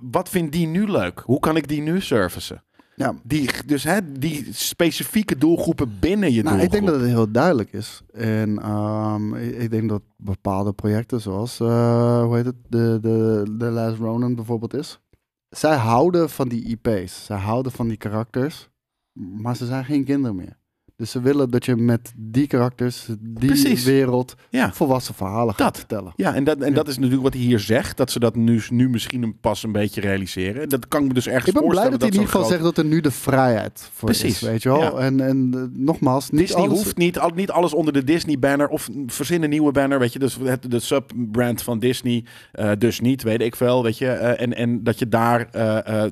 Wat vindt die nu leuk? Hoe kan ik die nu servicen? Ja, Die, dus hè, die specifieke doelgroepen binnen je Nou, ik doelgroep. denk dat het heel duidelijk is. En ehm, ik, ik denk dat bepaalde projecten zoals, eh, hoe heet het, de, de, de Last Ronin bijvoorbeeld is. Zij houden van die IP's. Zij houden van die karakters. Maar ze zijn geen kinderen meer. Dus ze willen dat je met die karakters, die Precies. wereld, Ja. volwassen verhalen gaat Dat. vertellen. Ja, en, dat, en Ja. dat is natuurlijk wat hij hier zegt. Dat ze dat nu, nu misschien pas een beetje realiseren. Dat kan ik me dus ergens Ik ben blij dat hij in ieder geval zegt dat er nu de vrijheid voor Precies, is, weet je wel. ja. En, en eh, nogmaals, niet Disney alles... hoeft niet, al, niet alles onder de Disney-banner of verzin een nieuwe banner, weet je. Dus het, de sub-brand van Disney, eh, dus niet, weet ik veel, weet je. eh, en, en dat je daar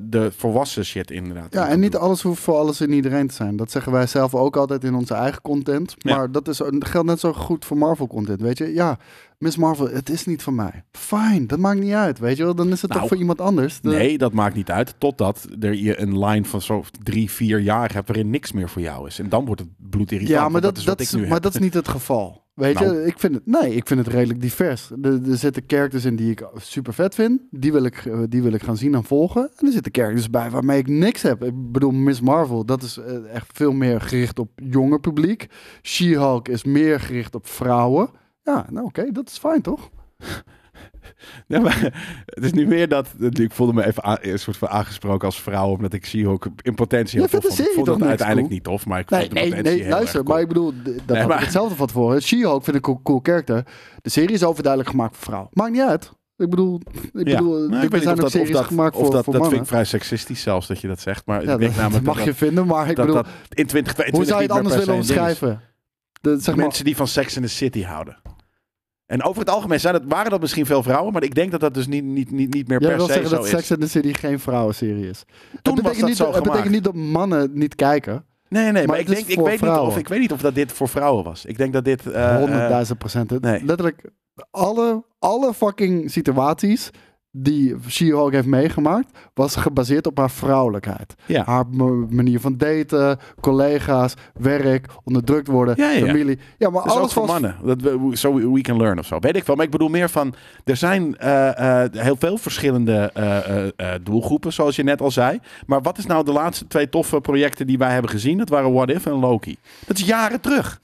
de volwassen shit inderdaad. Ja, in en niet alles hoeft voor alles en iedereen te zijn. Dat zeggen wij zelf ook altijd in onze eigen content. Ja. Maar dat, is, dat geldt net zo goed voor Marvel content, weet je. Ja, Miss Marvel, het is niet voor mij. Fine, dat maakt niet uit, weet je wel. Dan is het Nou, toch voor iemand anders. De-. Nee, dat maakt niet uit. Totdat er je een line van zo drie, vier jaar hebt waarin niks meer voor jou is. En dan wordt het bloedirritant. ja, maar, dat, is dat, is, maar heb. dat is niet het geval. Weet Nou. je, ik vind het, nee, ik vind het redelijk divers. Er, er zitten characters in die ik super vet vind. Die wil, ik, eh, die wil ik gaan zien en volgen. En er zitten characters bij waarmee ik niks heb. Ik bedoel, Miss Marvel, dat is eh, echt veel meer gericht op jonger publiek. She-Hulk is meer gericht op vrouwen. Ja, nou oké, dat is fijn toch? *laughs* *laughs* Maar het is nu meer dat... Ik voelde me even een soort van aangesproken als vrouw... omdat ik zie ook in potentie heel tof de vond. Ik niks uiteindelijk cool? niet tof, maar ik Nee, vond de nee, potentie nee, heel luister. cool. Maar ik bedoel, dat Nee, maar- ik hetzelfde van tevoren. She-Hulk vind ik een cool character. De serie is overduidelijk gemaakt voor vrouwen. Maakt niet uit. Ik bedoel, ik Ja. bedoel Nou, ik weet niet zijn of ook dat, series dat, gemaakt voor, dat, voor dat vind ik vrij seksistisch zelfs dat je dat zegt. Maar Ja, ik denk dat, namelijk mag dat, je vinden, maar ik dat, bedoel, dat in 2022 hoe zou je het anders willen omschrijven? De, zeg maar, Mensen die van Sex in the City houden. En over het algemeen zijn het, waren dat misschien veel vrouwen, maar ik denk dat dat dus niet, niet, niet, niet meer jij per wil se zeggen zo dat is. Sex and the City geen vrouwenserie is. Toen dat was betekent, dat niet, zo dat betekent gemaakt. niet dat mannen niet kijken. Nee, nee, maar, Maar ik, denk, ik, weet niet of, ik weet niet of dat dit voor vrouwen was. Ik denk dat dit... eh, eh, Honderdduizend procent. nee. Letterlijk alle, alle fucking situaties die She-Hulk heeft meegemaakt, was gebaseerd op haar vrouwelijkheid. ja. Haar manier van daten, collega's, werk, onderdrukt worden, Ja, ja. familie. Ja, maar Dus ook alles voor was... mannen. Dat we, so we can learn of zo. Weet ik wel. Maar ik bedoel meer van... Er zijn eh, eh, heel veel verschillende eh, doelgroepen, zoals je net al zei. Maar wat is nou de laatste twee toffe projecten die wij hebben gezien? Dat waren What If en Loki. Dat is jaren terug.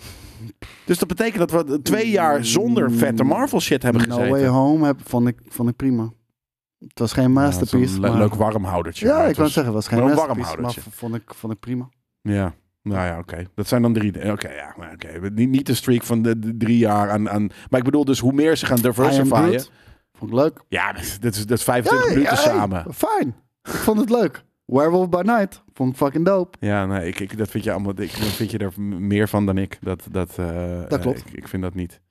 Dus dat betekent dat we twee jaar zonder vette Marvel shit hebben No gezeten. Way Home heb, vond, ik, vond ik prima. Het was geen Ja, masterpiece. een le- maar- leuk warmhoudertje. Ja, ik kan was- zeggen, het was geen maar een masterpiece, maar vond ik, vond ik prima. Ja, nou ja, oké. Dat zijn dan drie. Oké, ja, maar oké. Niet, niet de streak van de, de drie jaar aan, aan. Maar ik bedoel, dus hoe meer ze gaan diversifyen. Vond ik leuk. Ja, dat is, dat is 25 minuten samen. Fijn. Ik vond het leuk. Werewolf by Night. Vond ik fucking dope. Ja, nee, ik, ik, dat vind je allemaal. Ik, dat vind je er meer van dan ik. Dat, dat, eh, Dat eh, klopt. ik, ik vind dat niet.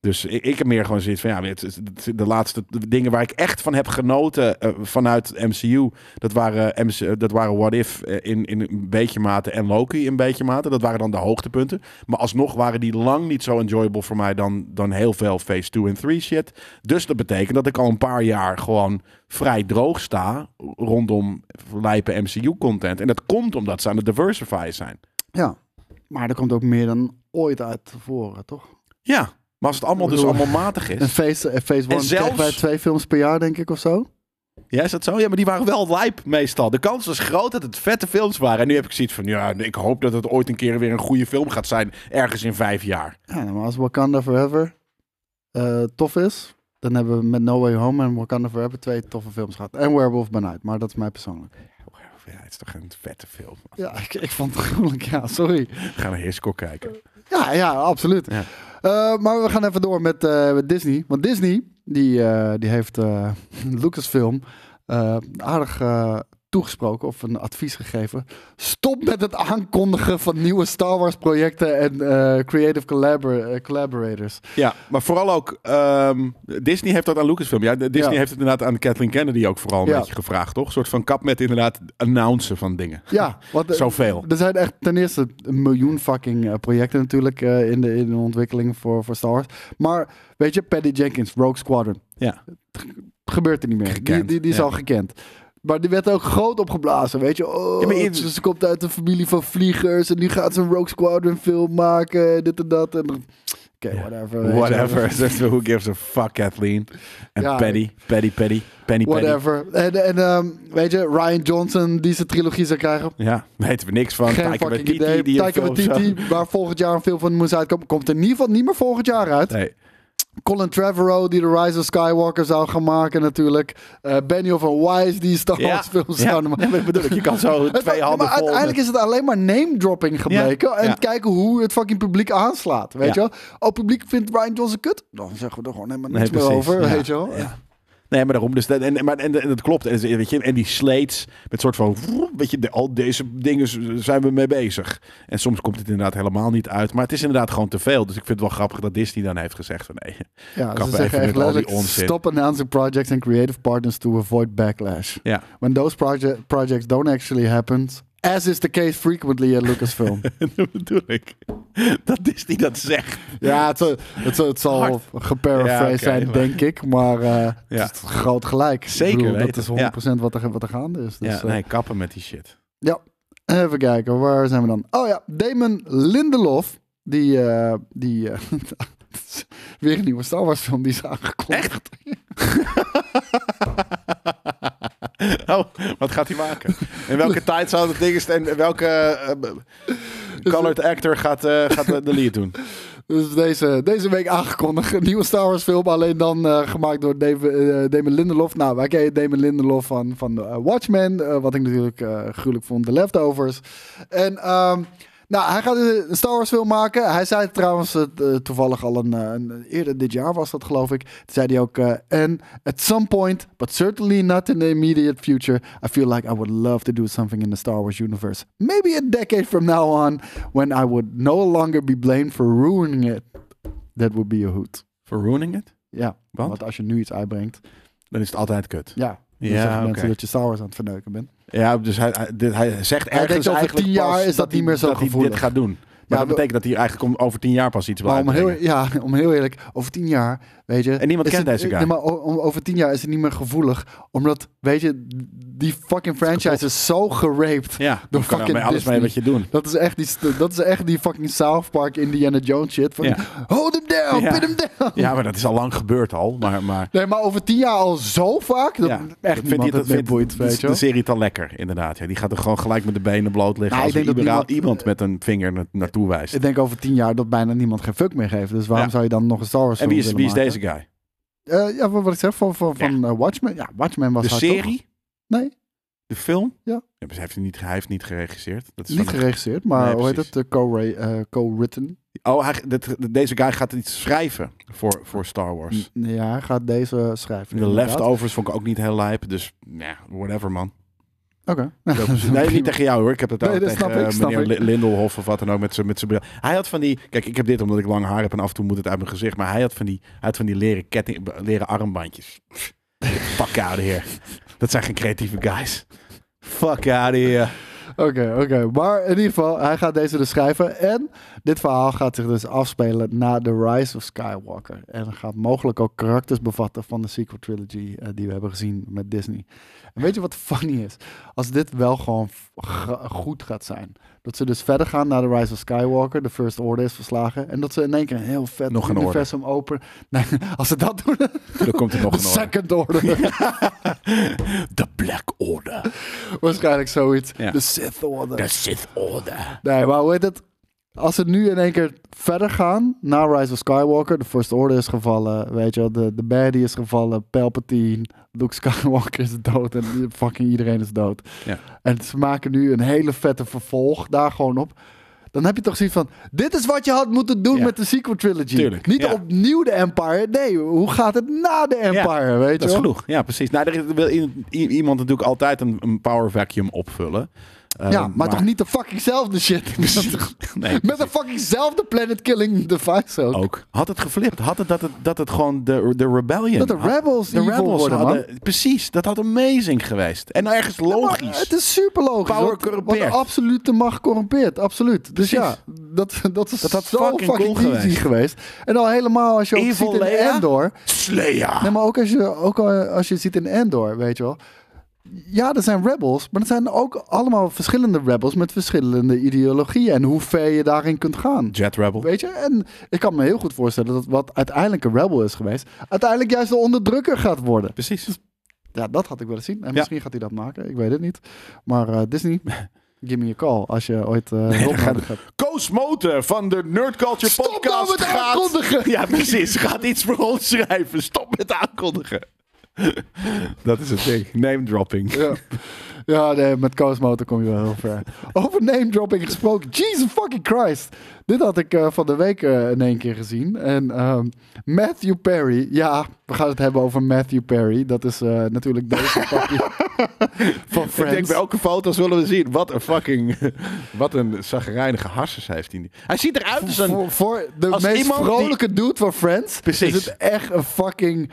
Dus ik, ik heb meer gewoon zoiets van ja, het, het de laatste dingen waar ik echt van heb genoten eh, vanuit MCU. Dat waren, MC, dat waren What If eh, in, in een beetje mate en Loki in een beetje mate. Dat waren dan de hoogtepunten. Maar alsnog waren die lang niet zo enjoyable voor mij dan, dan heel veel Phase 2 en 3 shit. Dus dat betekent dat ik al een paar jaar gewoon vrij droog sta rondom lijpe MCU content. En dat komt omdat ze aan het diversify zijn. Ja. Maar er komt ook meer dan ooit uit tevoren, toch? Ja, maar als het allemaal dus allemaal matig *laughs* En is. Phase, eh, phase One zelfs- wij twee films per jaar, denk ik, of zo. Ja, is dat zo? Ja, maar die waren wel lijp meestal. De kans was groot dat het vette films waren. En nu heb ik zoiets van, ja, ik hoop dat het ooit een keer weer een goede film gaat zijn. Ergens in vijf jaar. Ja, maar als Wakanda Forever eh, tof is, dan hebben we met No Way Home en Wakanda Forever twee toffe films gehad. En Werewolf by Night, maar dat is mij persoonlijk. Ja, het is toch een vette film. Ja, ik, ik vond het gruwelijk, ja, sorry. We gaan naar Hitchcock kijken. Ja, ja, absoluut. Ja. Eh, maar we gaan even door met, eh, met Disney. Want Disney, die, eh, die heeft *laughs* Lucasfilm aardig toegesproken of een advies gegeven. Stop met het aankondigen van nieuwe Star Wars projecten en eh, creative collabor- eh, collaborators. Ja, maar vooral ook ehm, Disney heeft dat aan Lucasfilm. Ja, Disney Ja. heeft het inderdaad aan Kathleen Kennedy ook vooral een Ja. beetje gevraagd, toch? Een soort van kap met inderdaad announcen van dingen. Ja, want, *laughs* eh, Zoveel. Er zijn echt ten eerste een miljoen fucking projecten natuurlijk in, de, in de ontwikkeling voor, voor Star Wars. Maar weet je, Patty Jenkins, Rogue Squadron, Ja. gebeurt er niet meer. Die, die, die is ja. al gekend. Maar die werd ook groot opgeblazen, weet je. Oh, Ja, maar je- ze, ze komt uit een familie van vliegers en nu gaat ze een Rogue Squadron film maken, dit en dat. En Oké, whatever. Whatever. *laughs* Who gives a fuck, Kathleen? En Ja. Paddy, Paddy, Paddy, Penny, Paddy. Whatever. En, en ehm, weet je, Ryan Johnson die zijn trilogie zou krijgen. Ja, weten we niks van. Geen Taika fucking idee. die Taika Waititi, waar volgend jaar een film van moest uitkomen, komt er in ieder geval niet meer volgend jaar uit. Nee. Colin Trevorrow, die de Rise of Skywalker zou gaan maken natuurlijk. Eh Benioff van Wise, die Star Ja, Wars films ja. zouden maken. Ja, maar bedoel ik, je kan zo *laughs* twee handen maar vol. uiteindelijk is het alleen maar name dropping gebleken. En kijken hoe het fucking publiek aanslaat. Weet je wel? Oh, publiek vindt Ryan Johnson kut? Dan zeggen we er gewoon helemaal Nee, niks meer over. Weet je wel? Nee, maar daarom. Dus dat, en, maar, en, en dat klopt. En, weet je, en die slates met soort van... Weet je, de, al deze dingen zijn we mee bezig. En soms komt het inderdaad helemaal niet uit. Maar het is inderdaad gewoon te veel. Dus ik vind het wel grappig dat Disney dan heeft gezegd van... Nee, Ja, ze zeggen echt letterlijk, stop announcing projects and creative partners to avoid backlash. ja. When those project, projects don't actually happen, as is the case frequently at Lucasfilm. *laughs* dat bedoel ik. Dat Disney dat zegt. ja, het, zal- het, zal- het zal Hard. geparaphrased Ja, zijn, maar- denk ik. Maar eh, het is groot gelijk. Zeker bedoel, dat is 100% wat, er, wat er gaande is. Dus, ja, eh, nee, kappen met die shit. Ja, even kijken, waar zijn we dan? Oh ja, Damon Lindelof, die, eh, die *laughs* weer een nieuwe Star Wars film die is aangekondigd. *laughs* *laughs* Oh, wat gaat hij maken? In welke tijd zou het ding is en welke eh, colored actor gaat, eh, gaat de de lead doen? Dus deze, deze week aangekondigd, een nieuwe Star Wars film, alleen dan eh, gemaakt door Dave, Damon Lindelof. Nou, wij kennen Damon Lindelof van, van Watchmen, wat ik natuurlijk gruwelijk vond, The Leftovers. En ehm, nou, hij gaat een Star Wars film maken. Hij zei trouwens eh, toevallig al een, eh, een- eerder dit jaar was dat geloof ik. Toen zei hij ook, eh, and at some point, but certainly not in the immediate future, I feel like I would love to do something in the Star Wars universe. Maybe a decade from now on, when I would no longer be blamed for ruining it. That would be a hoot. For ruining it? Ja, Want? want als je nu iets uitbrengt, Dan is het altijd kut. ja, dan Ja, zeggen mensen dat je Star Wars aan het verneuken bent. Ja, dus hij, hij, dit- hij zegt Hij ergens over eigenlijk tien jaar is dat niet meer zo dat hij dit gaat doen. Maar Ja, dat betekent dat hij eigenlijk om, over tien jaar pas iets wil Maar om heel, ja, om heel eerlijk, over tien jaar, weet je... En niemand kent het- deze guy. Nee, maar over tien jaar is het niet meer gevoelig. Omdat, weet je, die fucking franchise is zo geraped. Ja, door dan fucking alles mee wat je doen. Dat is echt die, dat is echt die fucking South Park Indiana Jones shit. Van, Ja. hold him down, Ja. pin him down. Ja, maar dat is al lang gebeurd al. Maar, maar Nee, maar over tien jaar al zo vaak, dat ja, echt hij, het dat vindt boeit, weet je de serie te lekker, inderdaad. Ja, die gaat er gewoon gelijk met de benen bloot liggen Nou, als ik denk dat niemand- iemand met een vinger na- naartoe wijst. Ik denk over tien jaar dat bijna niemand geen fuck meer geeft. Dus waarom zou je dan nog een Star Wars En wie is, wie is willen guy? Eh, ja, wat wat ik zeg, van, van, van eh, Watchmen. Ja, Watchmen was De serie? Nee, De film? Ja. maar hij, heeft niet, hij heeft niet geregisseerd. Dat is niet van- geregisseerd, maar Nee, hoe heet precies. het? Eh, co-ra- eh, Co-written. Oh, hij, dit- deze guy gaat iets schrijven voor, voor Star Wars. N- ja, hij gaat deze schrijven. De inderdaad. leftovers vond ik ook niet heel lijp. Dus ja, whatever man. Oké. *laughs* Nee, niet tegen jou hoor. Ik heb het Nee, dat tegen ik, eh, meneer ik. Li- Lindelhof of wat dan ook met zijn met zijn bril. Hij had van die... Kijk, ik heb dit omdat ik lang haar heb en af en toe moet het uit mijn gezicht. Maar hij had van die, hij had van die leren, ketting, leren armbandjes. *laughs* Fuck out of here. Dat zijn geen creatieve guys. Fuck out of here. Oké, oké. Maar in ieder geval, hij gaat deze dus schrijven. En dit verhaal gaat zich dus afspelen na The Rise of Skywalker. En gaat mogelijk ook karakters bevatten van de sequel trilogy eh, die we hebben gezien met Disney. En weet je wat funny is? Als dit wel gewoon goed gaat zijn. Dat ze dus verder gaan naar The Rise of Skywalker. De First Order is verslagen. En dat ze in één keer een heel vet Nog een universum open... Nee, *laughs* als ze dat doen... *laughs* Dan komt er nog de een orde. Second Order. *laughs* The Black Order. Waarschijnlijk zoiets. De Sith Order. The Sith Order. Nee, maar hoe heet het? Als ze nu in één keer verder gaan naar Rise of Skywalker, de First Order is gevallen, weet je wel, de, de baddie is gevallen, Palpatine, Luke *laughs* Skywalker is dood en fucking iedereen is dood. Ja. En ze maken nu een hele vette vervolg daar gewoon op. dan heb je toch zoiets van: dit is wat je had moeten doen Ja. met de sequel trilogy. Tuurlijk, Niet ja. opnieuw de Empire. Nee, hoe gaat het na de Empire? weet je Dat is genoeg. Ja, precies. Nou, er wil iemand natuurlijk altijd een, een power vacuum opvullen. Ja, maar, toch niet de fucking zelfde shit. *laughs* Nee, Met een fucking zelfde planet killing device ook. ook. Had het geflipt. Had het dat het, dat het gewoon de, de rebellion... Dat de had- rebels de rebels worden, hadden... Precies. Dat had amazing geweest. En ergens logisch. Het is super logisch. Power want, de absolute macht corrumpeert. Absoluut. Dus Precies. ja, dat, dat is Dat had zo fucking fucking, cool geweest. geweest. En al helemaal als je ook Evil ziet in Leia? Endor. Sleia. Nee, maar ook als je, ook al als je ziet in Endor, weet je wel. Ja, er zijn rebels, maar er zijn ook allemaal verschillende rebels met verschillende ideologieën en hoe ver je daarin kunt gaan. Jet Rebel. Weet je? En ik kan me heel goed voorstellen dat wat uiteindelijk een rebel is geweest, uiteindelijk juist de onderdrukker gaat worden. Precies. Ja, dat had ik willen zien. En Ja. misschien gaat hij dat maken, ik weet het niet. Maar eh, Disney, *laughs* give me a call als je ooit eh hulp gaat- nodig hebt. Koos Moten van de Nerd Culture Stop nou Podcast met gaat... aankondigen! Ja, precies. Gaat iets voor ons schrijven. Stop met aankondigen. *laughs* Dat is het ding. Name dropping. Ja, ja nee, met Coast Motor kom je wel heel ver. Over name dropping gesproken. Jesus fucking Christ. Dit had ik eh, van de week eh, in één keer gezien. En ehm, Matthew Perry. Ja, we gaan het hebben over Matthew Perry. Dat is eh, natuurlijk deze *laughs* van Ik denk, Friends. welke foto's willen we zien? Wat een fucking... Wat een zagrijnige harses heeft hij. Hij ziet eruit als een... voor, voor de meest die- vrolijke dude van Friends Precies. is het echt een fucking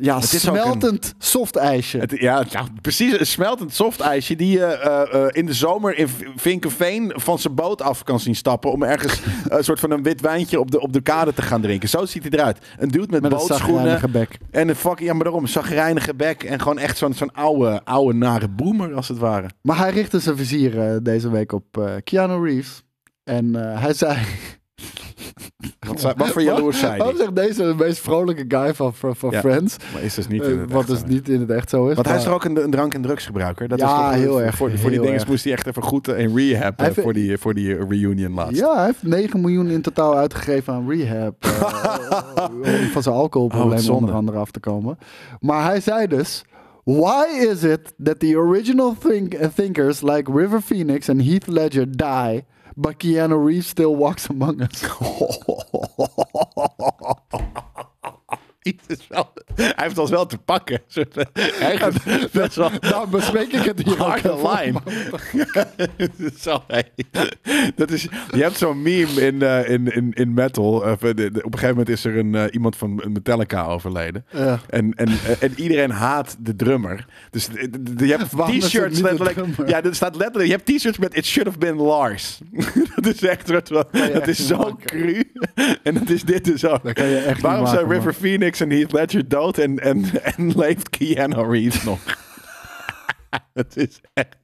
ja, Het is ook een- smeltend soft ijsje. Het, ja, nou, precies. Een smeltend soft ijsje die je eh, eh, in de zomer in Vinkenveen van zijn boot af kan zien stappen. Om ergens *laughs* een soort van een wit wijntje op de, op de kade te gaan drinken. Zo ziet hij eruit. Een dude met, met een bootschoenen. bek. En een fucking, ja maar daarom, een zagrijnige bek. En gewoon echt zo'n zo'n oude, oude nare boomer als het ware. Maar hij richtte zijn vizier eh, deze week op Keanu Reeves. En hij zei... Wat, wat voor jaloers zei Waarom hij? zegt deze de meest vrolijke guy van, van, van Ja, Friends? Maar is dus niet Eh, in het wat dus zo. niet in het echt zo is. Want hij is er ook een, een drank- en drugsgebruiker. Dat Ja, is toch, heel erg, Voor, voor die dingen moest hij echt even goed eh, in rehab eh, heeft- voor, die, voor die reunion laatst. Ja, hij heeft 9 miljoen in totaal uitgegeven aan rehab. eh, *laughs* om van zijn Oh, alcoholprobleem zonde. onder andere af te komen. Maar hij zei dus... Why is it that the original think thinkers like River Phoenix and Heath Ledger die... But Keanu Reeves still walks among us. *laughs* Wel- hij heeft ons wel te pakken. Ergens best wel Daarom bespreek ik het hier ook harde even. line. Zo, hey. dat is, je hebt zo'n meme in, eh, in, in, in metal. Of, eh, de- de- op een gegeven moment is er een, eh, iemand van Metallica overleden. Ja. En, en, eh, en iedereen haat de drummer. Dus de- je hebt t-shirts letterlijk. Ja, er staat letterlijk. Je hebt t-shirts met It should have been Lars. *laughs* dat is echt Het echt is zo maken. cru. *laughs* en dat is dit dus ook. Dat kan je echt niet Waarom zijn maken, River man. Phoenix en Heath Ledger dood en, en, *laughs* en leeft Keanu Reeves nog? *laughs* Het is echt.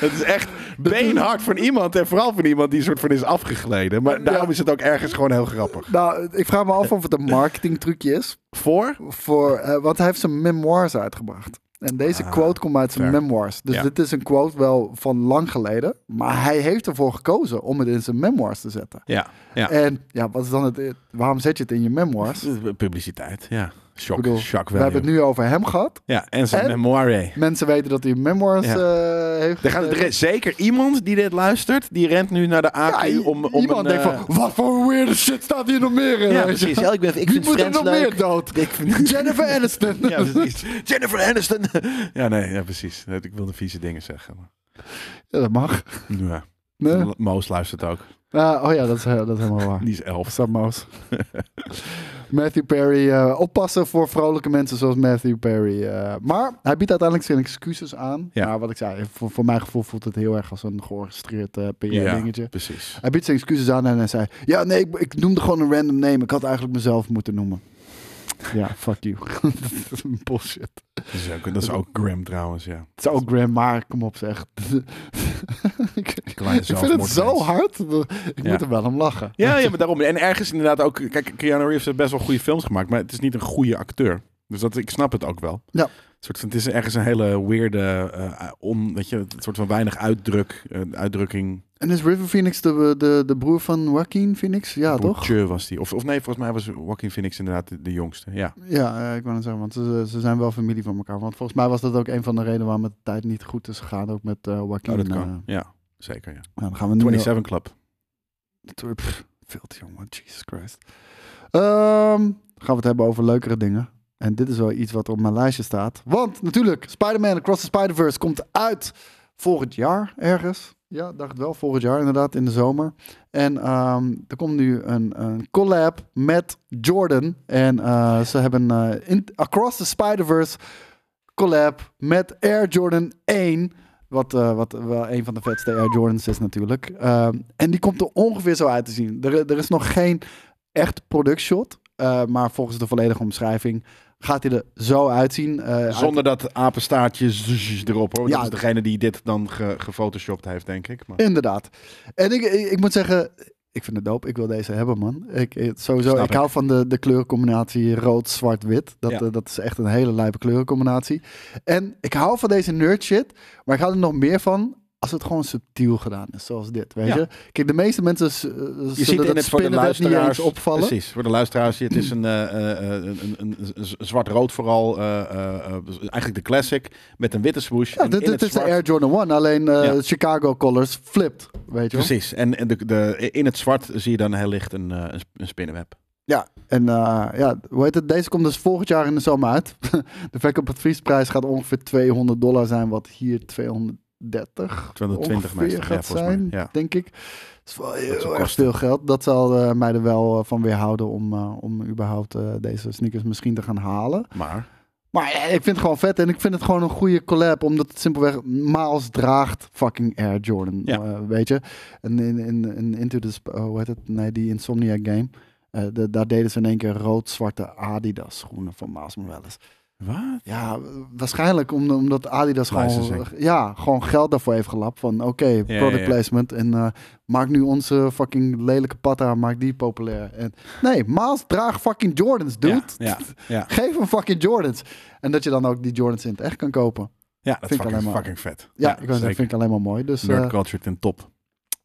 Het is echt beenhard van iemand en vooral van iemand die soort van is afgegleden. Maar daarom is het ook ergens gewoon heel grappig. Nou, ik vraag me af of het een marketingtrucje is. Voor? Voor, eh, want hij heeft zijn memoirs uitgebracht. En deze Ah, quote komt uit zijn fair. memoirs. Dus Ja. dit is een quote wel van lang geleden. Maar hij heeft ervoor gekozen om het in zijn memoirs te zetten. Ja, ja. En ja, wat is dan het... Waarom zet je het in je memoirs? Publiciteit, ja. Shock, bedoel, shock we hebben het nu over hem gehad. Ja, en zijn memoire. Mensen weten dat hij memoirs Ja. eh, heeft. Er, gaat, er is zeker iemand die dit luistert, die rent nu naar de Ja, AQ i- om, om iemand een, denkt eh, van, wat voor weirde shit staat hier nog meer in? Ja, *laughs* precies. Ja, ik, ben, ik Wie vind moet er nog leuk. meer dood? Ik vind, *laughs* Jennifer Aniston. Ja, precies. Jennifer Aniston. *laughs* Ja, nee, ja, precies. Ik wilde vieze dingen zeggen. Maar, Ja, dat mag. ja. Nee? Moos luistert ook. Oh ja, dat is, dat is helemaal waar. *laughs* Die is elf. Samaus. *laughs* Matthew Perry, eh, oppassen voor vrolijke mensen zoals Matthew Perry. eh. maar hij biedt uiteindelijk zijn excuses aan. Ja. Maar wat ik zei, voor, voor mijn gevoel voelt het heel erg als een georchestreerd eh PR-dingetje. precies. Hij biedt zijn excuses aan en hij zei... Ja, nee, ik, ik noemde gewoon een random name. Ik had eigenlijk mezelf moeten noemen. Ja, fuck you. *laughs* dat is bullshit. Dat is ook, dat is ook grim trouwens, ja. Het is ook Graham, maar kom op zeg. *laughs* ik, vind het zo hard. Ik Ja. moet er wel om lachen. Ja, ja, maar daarom. En ergens inderdaad ook... Kijk, Keanu Reeves heeft best wel goede films gemaakt, maar het is niet een goede acteur. Dus dat, ik snap het ook wel. Ja. Soort van, het is ergens een hele weirde, eh on, weet je, een soort van weinig uitdruk, eh, uitdrukking. En is River Phoenix de, de, de broer van Joaquin Phoenix? Ja, toch? Bourdieu was die. Of, of nee, volgens mij was Joaquin Phoenix inderdaad de, de jongste. Ja. Ja, eh, ik wou net zeggen, want ze, ze zijn wel familie van elkaar. Want volgens mij was dat ook een van de redenen waarom het tijd niet goed is gegaan. Ook met eh Joaquin. Oh, dat eh. kan. Ja, zeker. Ja. nou, dan gaan we nu... 27 Club. Pff, veel te jong, man. Jesus Christ. Ehm, gaan we het hebben over leukere dingen. En dit is wel iets wat op mijn lijstje staat. Want natuurlijk, Spider-Man Across the Spider-Verse komt uit volgend jaar ergens. Ja, dacht wel. Volgend jaar inderdaad, in de zomer. En ehm, er komt nu een, een collab met Jordan. En eh, ze hebben in, Across the Spider-Verse collab met Air Jordan 1. Wat, eh, wat wel een van de vetste Air Jordans is natuurlijk. Ehm, en die komt er ongeveer zo uit te zien. Er, er is nog geen echt productshot. eh, maar volgens de volledige omschrijving gaat hij er zo uitzien. eh, uit- Zonder dat apenstaartje erop hoor. Ja. Dat is degene die dit dan ge- gefotoshopt heeft, denk ik. Maar... Inderdaad. En ik, ik, ik moet zeggen, ik vind het dope. Ik wil deze hebben, man. Ik, sowieso, Snap ik hou van de, de kleurcombinatie rood, zwart, wit. Dat, Ja. eh, dat is echt een hele lijpe kleurencombinatie. En ik hou van deze nerd shit, maar ik hou er nog meer van als het gewoon subtiel gedaan is, zoals dit, weet Ja. je? Kijk, de meeste mensen eh, Je zullen ziet in het voor de spinnenweb niet luisteraars. eens opvallen. Precies, voor de luisteraars. Het is een, eh, eh, een, een, een, een zwart-rood vooral. eigenlijk de classic. Met een witte swoosh. Ja, En dit, is de Air Jordan 1, alleen Ja. Chicago Colors flipped, weet je wel? Precies. En en de, de, in het zwart zie je dan heel licht een, een, spinnenweb. Ja, en ja, hoe heet het? Deze komt dus volgend jaar in de zomer uit. *laughs* de verkoopadviesprijs gaat ongeveer 200 dollar zijn, wat hier 230 220 ongeveer ja, gaat mij, zijn, ja. denk ik. Dat is wel erg veel geld. Dat zal eh, mij er wel eh, van weerhouden om, eh, om überhaupt deze sneakers misschien te gaan halen. Maar Maar ja, ik vind het gewoon vet en ik vind het gewoon een goede collab, omdat het simpelweg Miles draagt fucking Air Jordan, Ja. weet je. En in, in, in Into the, oh, hoe heet het? Nee, die Insomniac game. de, daar deden ze in één keer rood-zwarte Adidas schoenen van Miles Morales. Wat? Ja, waarschijnlijk om, omdat Adidas gewoon, ja, gewoon geld daarvoor heeft gelapt. Van oké, product ja. placement. En eh, maak nu onze fucking lelijke patta, maak die populair. En, nee, Miles draagt fucking Jordans, dude. Ja, ja, ja. *laughs* Geef hem fucking Jordans. En dat je dan ook die Jordans in het echt kan kopen. ja dat Vind ik alleen maar- fucking vet. Ja, ik vind ik alleen maar mooi. Dus Nerd eh, culture ten top.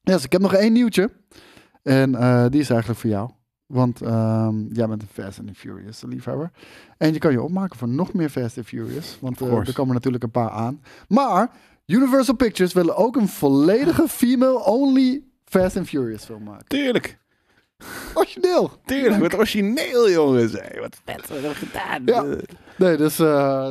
ja, dus ik heb nog één nieuwtje. En eh, die is eigenlijk voor jou. Want ehm, jij bent een Fast and Furious liefhebber. En je kan je opmaken voor nog meer Fast and Furious. Want eh, er komen natuurlijk een paar aan. Maar Universal Pictures willen ook een volledige *laughs* female-only Fast and Furious film maken. Tuurlijk, Origineel! tuurlijk. Wat origineel, jongens. Hey, wat vet wat hebben we gedaan. Ja. Nee, dus eh,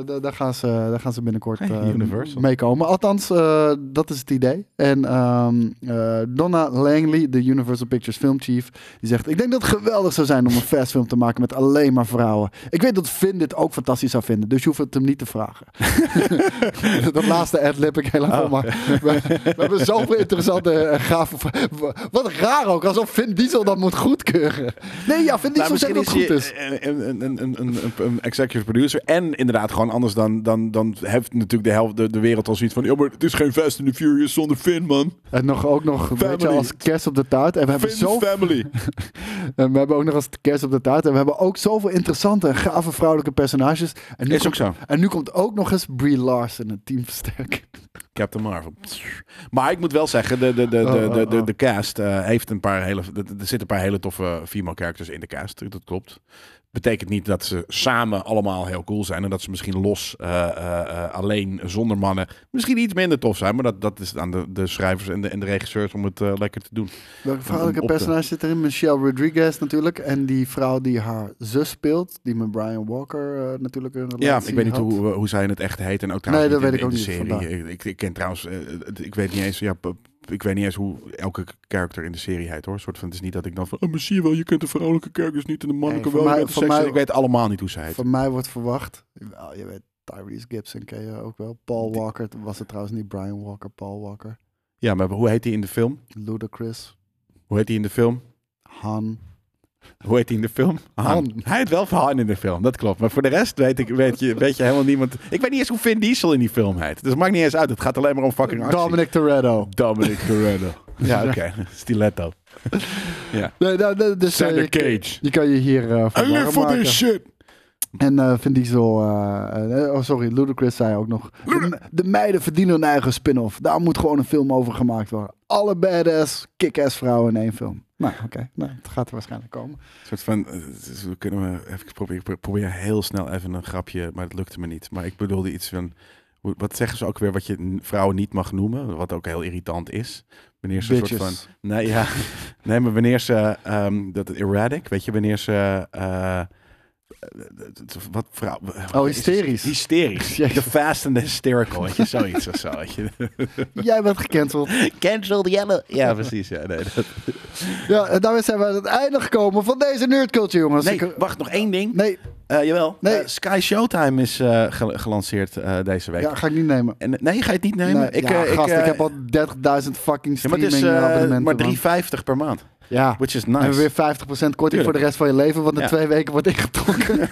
da- daar, gaan ze, daar gaan ze binnenkort Hey, eh, Universal. mee komen. Althans, eh, dat is het idee. En ehm, eh, Donna Langley, de Universal Pictures filmchief, die zegt... Ik denk dat het geweldig zou zijn om een fastfilm te maken met alleen maar vrouwen. Ik weet dat Finn dit ook fantastisch zou vinden, dus je hoeft het hem niet te vragen. *laughs* dat laatste ad-lib ik heel lang Oh. maar we, we hebben zoveel interessante en gave... Wat raar ook, alsof Vin Diesel dat moet goedkeuren. Nee, ja, Vin Diesel Nou, zegt dat het goed is. Een, een, een executive producer. En inderdaad, gewoon anders dan, dan, dan heeft natuurlijk de helft de, de wereld al zoiets van. Ja, maar het is geen Fast and the Furious zonder Finn, man. En nog, ook nog, weet je, als kerst op de taart. En we hebben, zo, family. *laughs* en we hebben ook nog als kerst op de taart. En we hebben ook zoveel interessante en gave vrouwelijke personages. En nu, Is ook komt, zo. en nu komt ook nog eens Brie Larson, een teamversterking. Captain Marvel. Maar ik moet wel zeggen, de, de, de, de, Oh, oh, de, de, oh. de cast eh, heeft een paar hele. Er zitten een paar hele toffe female characters in de cast. Dat klopt. Betekent niet dat ze samen allemaal heel cool zijn. En dat ze misschien los, eh, eh, eh, alleen, zonder mannen, misschien iets minder tof zijn. Maar dat, dat is aan de, de schrijvers en de, en de regisseurs om het lekker te doen. Welke vrouwelijke op te- personage zit erin? Michelle Rodriguez natuurlijk. En die vrouw die haar zus speelt. Die met Brian Walker natuurlijk een relatie Ja, ik weet niet had. hoe, hoe zij in het echt heet. En ook trouwens Nee, dat weet in, ik in ook de niet, serie. Ik, ik, ken trouwens, ik weet niet eens, ja, ik weet niet eens hoe elke karakter in de serie heet hoor. Een soort van, het is niet dat ik dan van, oh, maar zie je wel, je kent de vrouwelijke characters niet en de mannelijke Nee, wel. mij- mij- ik weet allemaal niet hoe zij heet. Van mij wordt verwacht. Je weet, Tyrese Gibson ken je ook wel. Paul Walker was het trouwens niet. Brian Walker, Paul Walker. Ja, maar hoe heet hij in de film? Ludacris. Hoe heet hij in de film? Han. Hoe heet hij in de film? Han. Han. Hij heet wel Han in de film, dat klopt. Maar voor de rest weet, ik, weet, je, weet je helemaal niemand. Ik weet niet eens hoe Vin Diesel in die film heet. Dus het maakt niet eens uit. Het gaat alleen maar om fucking actie. Dominic Toretto. Dominic Toretto. *laughs* ja, oké. Stiletto. Ja. *laughs* Nee, nou, nee, dus, eh, je, kan- Cage. je kan je hier eh I van live warm for maken. this shit. En eh Vin Diesel... eh, eh, oh, sorry. Ludacris zei ook nog... De, de meiden verdienen een eigen spin-off. Daar moet gewoon een film over gemaakt worden. Alle badass, kick-ass vrouwen in één film. Nou, oké. Nou, het gaat er waarschijnlijk komen. Een soort van, eh, dus we kunnen we even proberen, ik probeer heel snel even een grapje, maar het lukte me niet. Maar ik bedoelde iets van, wat zeggen ze ook weer wat je vrouwen niet mag noemen, wat ook heel irritant is. Wanneer ze een soort van... Nee, ja. *laughs* nee, maar wanneer ze... ehm, dat erratic, weet je, wanneer ze... eh, wat vrouw... Oh, hysterisch. Hysterisch. *laughs* The fast and the hysterical, weet je, zoiets of zo. Weet je. *laughs* Jij bent gecanceld. Cancel yellow. Ja, precies. Ja, nee, dat... Ja, en daarmee zijn we aan het einde gekomen van deze Nerd Culture, jongens. nee, Ik- wacht, nog één ding. nee, Eh, jawel. Nee. Eh, Sky Showtime is eh, gel- gelanceerd eh, deze week. ja, ga ik niet nemen. En, nee, ga je het niet nemen? Nee, ik, ja, eh, gast, ik, eh, heb al 30.000 fucking ja, maar het streaming is eh, abonnementen. maar man. 3,50 per maand. Ja, Which is en weer 50% korting voor de rest van je leven, wat in Ja. twee weken wordt ingetrokken. *laughs*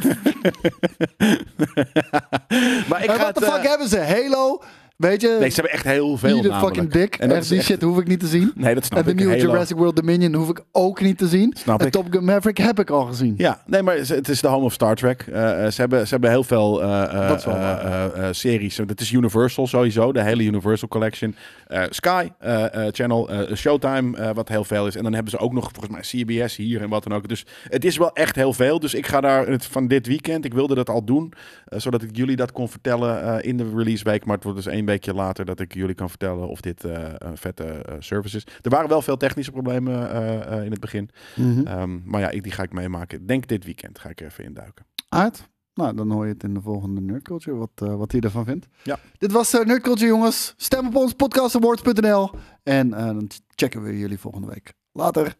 maar ik en ga wat de fuck eh, hebben ze? Halo? Weet je? Nee, ze hebben echt heel veel namelijk. fucking dik. En Echt, die echt- shit hoef ik niet te zien. Nee, dat snap en de ik. nieuwe Halo. Jurassic World Dominion hoef ik ook niet te zien. Snap en ik. Top Gun Maverick heb ik al gezien. Ja, nee, maar het is de home of Star Trek. Eh, eh, ze, hebben, ze hebben heel veel eh, eh, Dat is series. Universal sowieso, de hele Universal Collection. Sky Channel, Showtime, wat heel veel is. En dan hebben ze ook nog volgens mij CBS hier en wat dan ook. Dus het is wel echt heel veel. Dus ik ga daar het, van dit weekend, ik wilde dat al doen, zodat ik jullie dat kon vertellen in de release week. Maar het wordt dus één weekje later dat ik jullie kan vertellen of dit eh, een vette eh, service is. Er waren wel veel technische problemen eh, in het begin. Mhm. Ehm, maar ja, ik, die ga ik meemaken. Denk dit weekend ga ik er even induiken. Uit. Nou, dan hoor je het in de volgende Nerd Culture, wat, wat hij ervan vindt. Ja. Dit was Nerd Culture, jongens. Stem op ons, podcastawards.nl. En dan checken we jullie volgende week. Later.